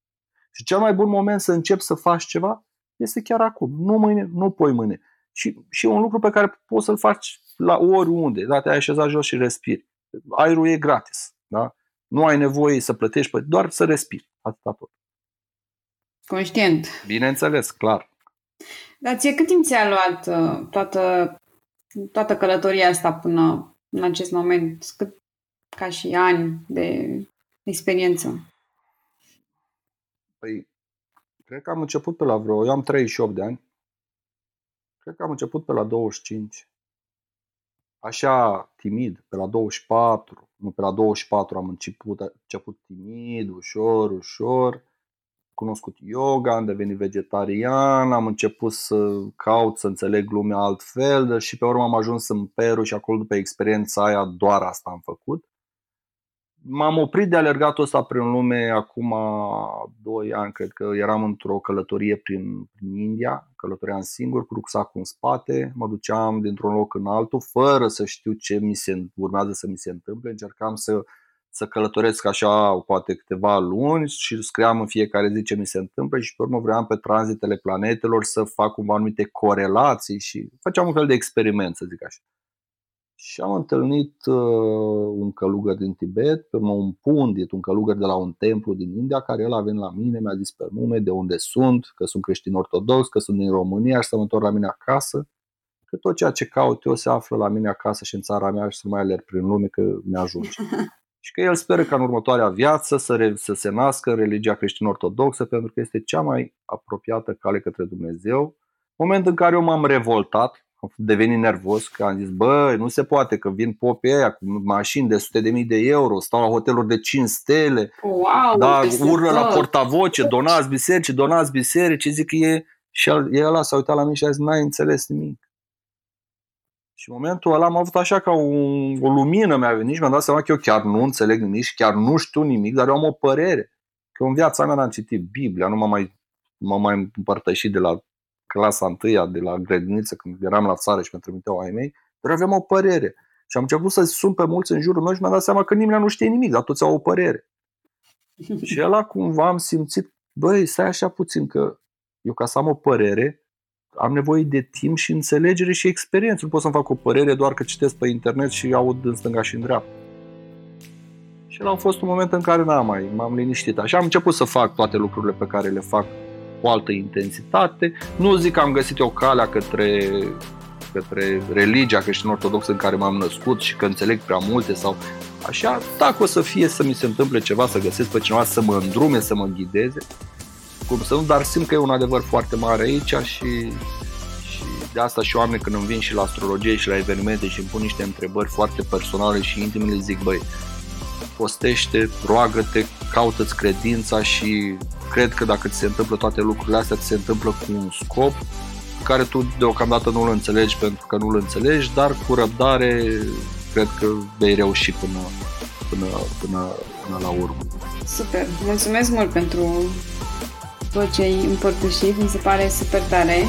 Și cel mai bun moment să încep să faci ceva este chiar acum, nu mâine, nu poi mâine. Și, și un lucru pe care poți să-l faci la oriunde, da? te-ai așezat jos și respiri. Aerul e gratis, da? Nu ai nevoie să plătești, doar să respiri, atâta tot. Conștient. Bineînțeles, clar. Dar ție cât timp ți-a luat uh, toată, toată călătoria asta până în acest moment? Cât, ca și ani de experiență? Păi, cred că am început pe la vreo... Eu am 38 de ani. Cred că am început pe la 25. Așa, timid, pe la 24. Nu, pe la 24 am început, început timid, ușor, ușor cunoscut yoga, am devenit vegetarian, am început să caut să înțeleg lumea altfel și pe urmă am ajuns în Peru și acolo după experiența aia doar asta am făcut. M-am oprit de alergatul ăsta prin lume acum 2 ani, cred că eram într-o călătorie prin, prin India, călătoream singur cu rucsacul în spate, mă duceam dintr-un loc în altul fără să știu ce mi se urmează să mi se întâmple, încercam să să călătoresc așa poate câteva luni și scriam în fiecare zi ce mi se întâmplă și pe urmă vreau pe tranzitele planetelor să fac cumva anumite corelații și făceam un fel de experiment, să zic așa. Și am întâlnit uh, un călugăr din Tibet, pe urmă un pundit, un călugăr de la un templu din India, care el a venit la mine, mi-a zis pe nume de unde sunt, că sunt creștin ortodox, că sunt din România și să mă întorc la mine acasă, că tot ceea ce caut eu se află la mine acasă și în țara mea și să mai alerg prin lume că mi-ajunge. și că el speră ca în următoarea viață să, re, să se nască în religia creștin-ortodoxă pentru că este cea mai apropiată cale către Dumnezeu. Moment în care eu m-am revoltat, am devenit nervos, că am zis, bă, nu se poate că vin popii aia cu mașini de sute de mii de euro, stau la hoteluri de 5 stele, wow, da, urlă la portavoce, donați biserici, donați biserici, zic că e... Și el, el s-a uitat la mine și a zis, n-ai înțeles nimic. Și în momentul ăla am avut așa ca un, o lumină mi-a venit și mi-am dat seama că eu chiar nu înțeleg nimic și chiar nu știu nimic, dar eu am o părere. Că în viața mea am citit Biblia, nu m-am mai, m-am mai împărtășit de la clasa întâia, de la grădiniță, când eram la țară și mi trimiteau ai mei, dar aveam o părere. Și am început să sun pe mulți în jurul meu și mi-am dat seama că nimeni nu știe nimic, dar toți au o părere. și ăla cumva am simțit, băi, stai așa puțin, că eu ca să am o părere, am nevoie de timp și înțelegere și experiență. Nu pot să-mi fac o părere doar că citesc pe internet și aud în stânga și în dreapta. Și a fost un moment în care n-am mai, m-am liniștit. Așa am început să fac toate lucrurile pe care le fac cu altă intensitate. Nu zic că am găsit o calea către, către religia creștin-ortodoxă în care m-am născut și că înțeleg prea multe sau așa. Dacă o să fie să mi se întâmple ceva, să găsesc pe cineva să mă îndrume, să mă ghideze, cum să nu, dar simt că e un adevăr foarte mare aici și, și de asta și oameni când îmi vin și la astrologie și la evenimente și îmi pun niște întrebări foarte personale și intime, le zic, băi, postește, roagă-te, caută-ți credința și cred că dacă ți se întâmplă toate lucrurile astea, ți se întâmplă cu un scop care tu deocamdată nu-l înțelegi pentru că nu-l înțelegi, dar cu răbdare cred că vei reuși până, până, până, până la urmă. Super! Mulțumesc mult pentru tot ce ai împărtășit, mi se pare super tare.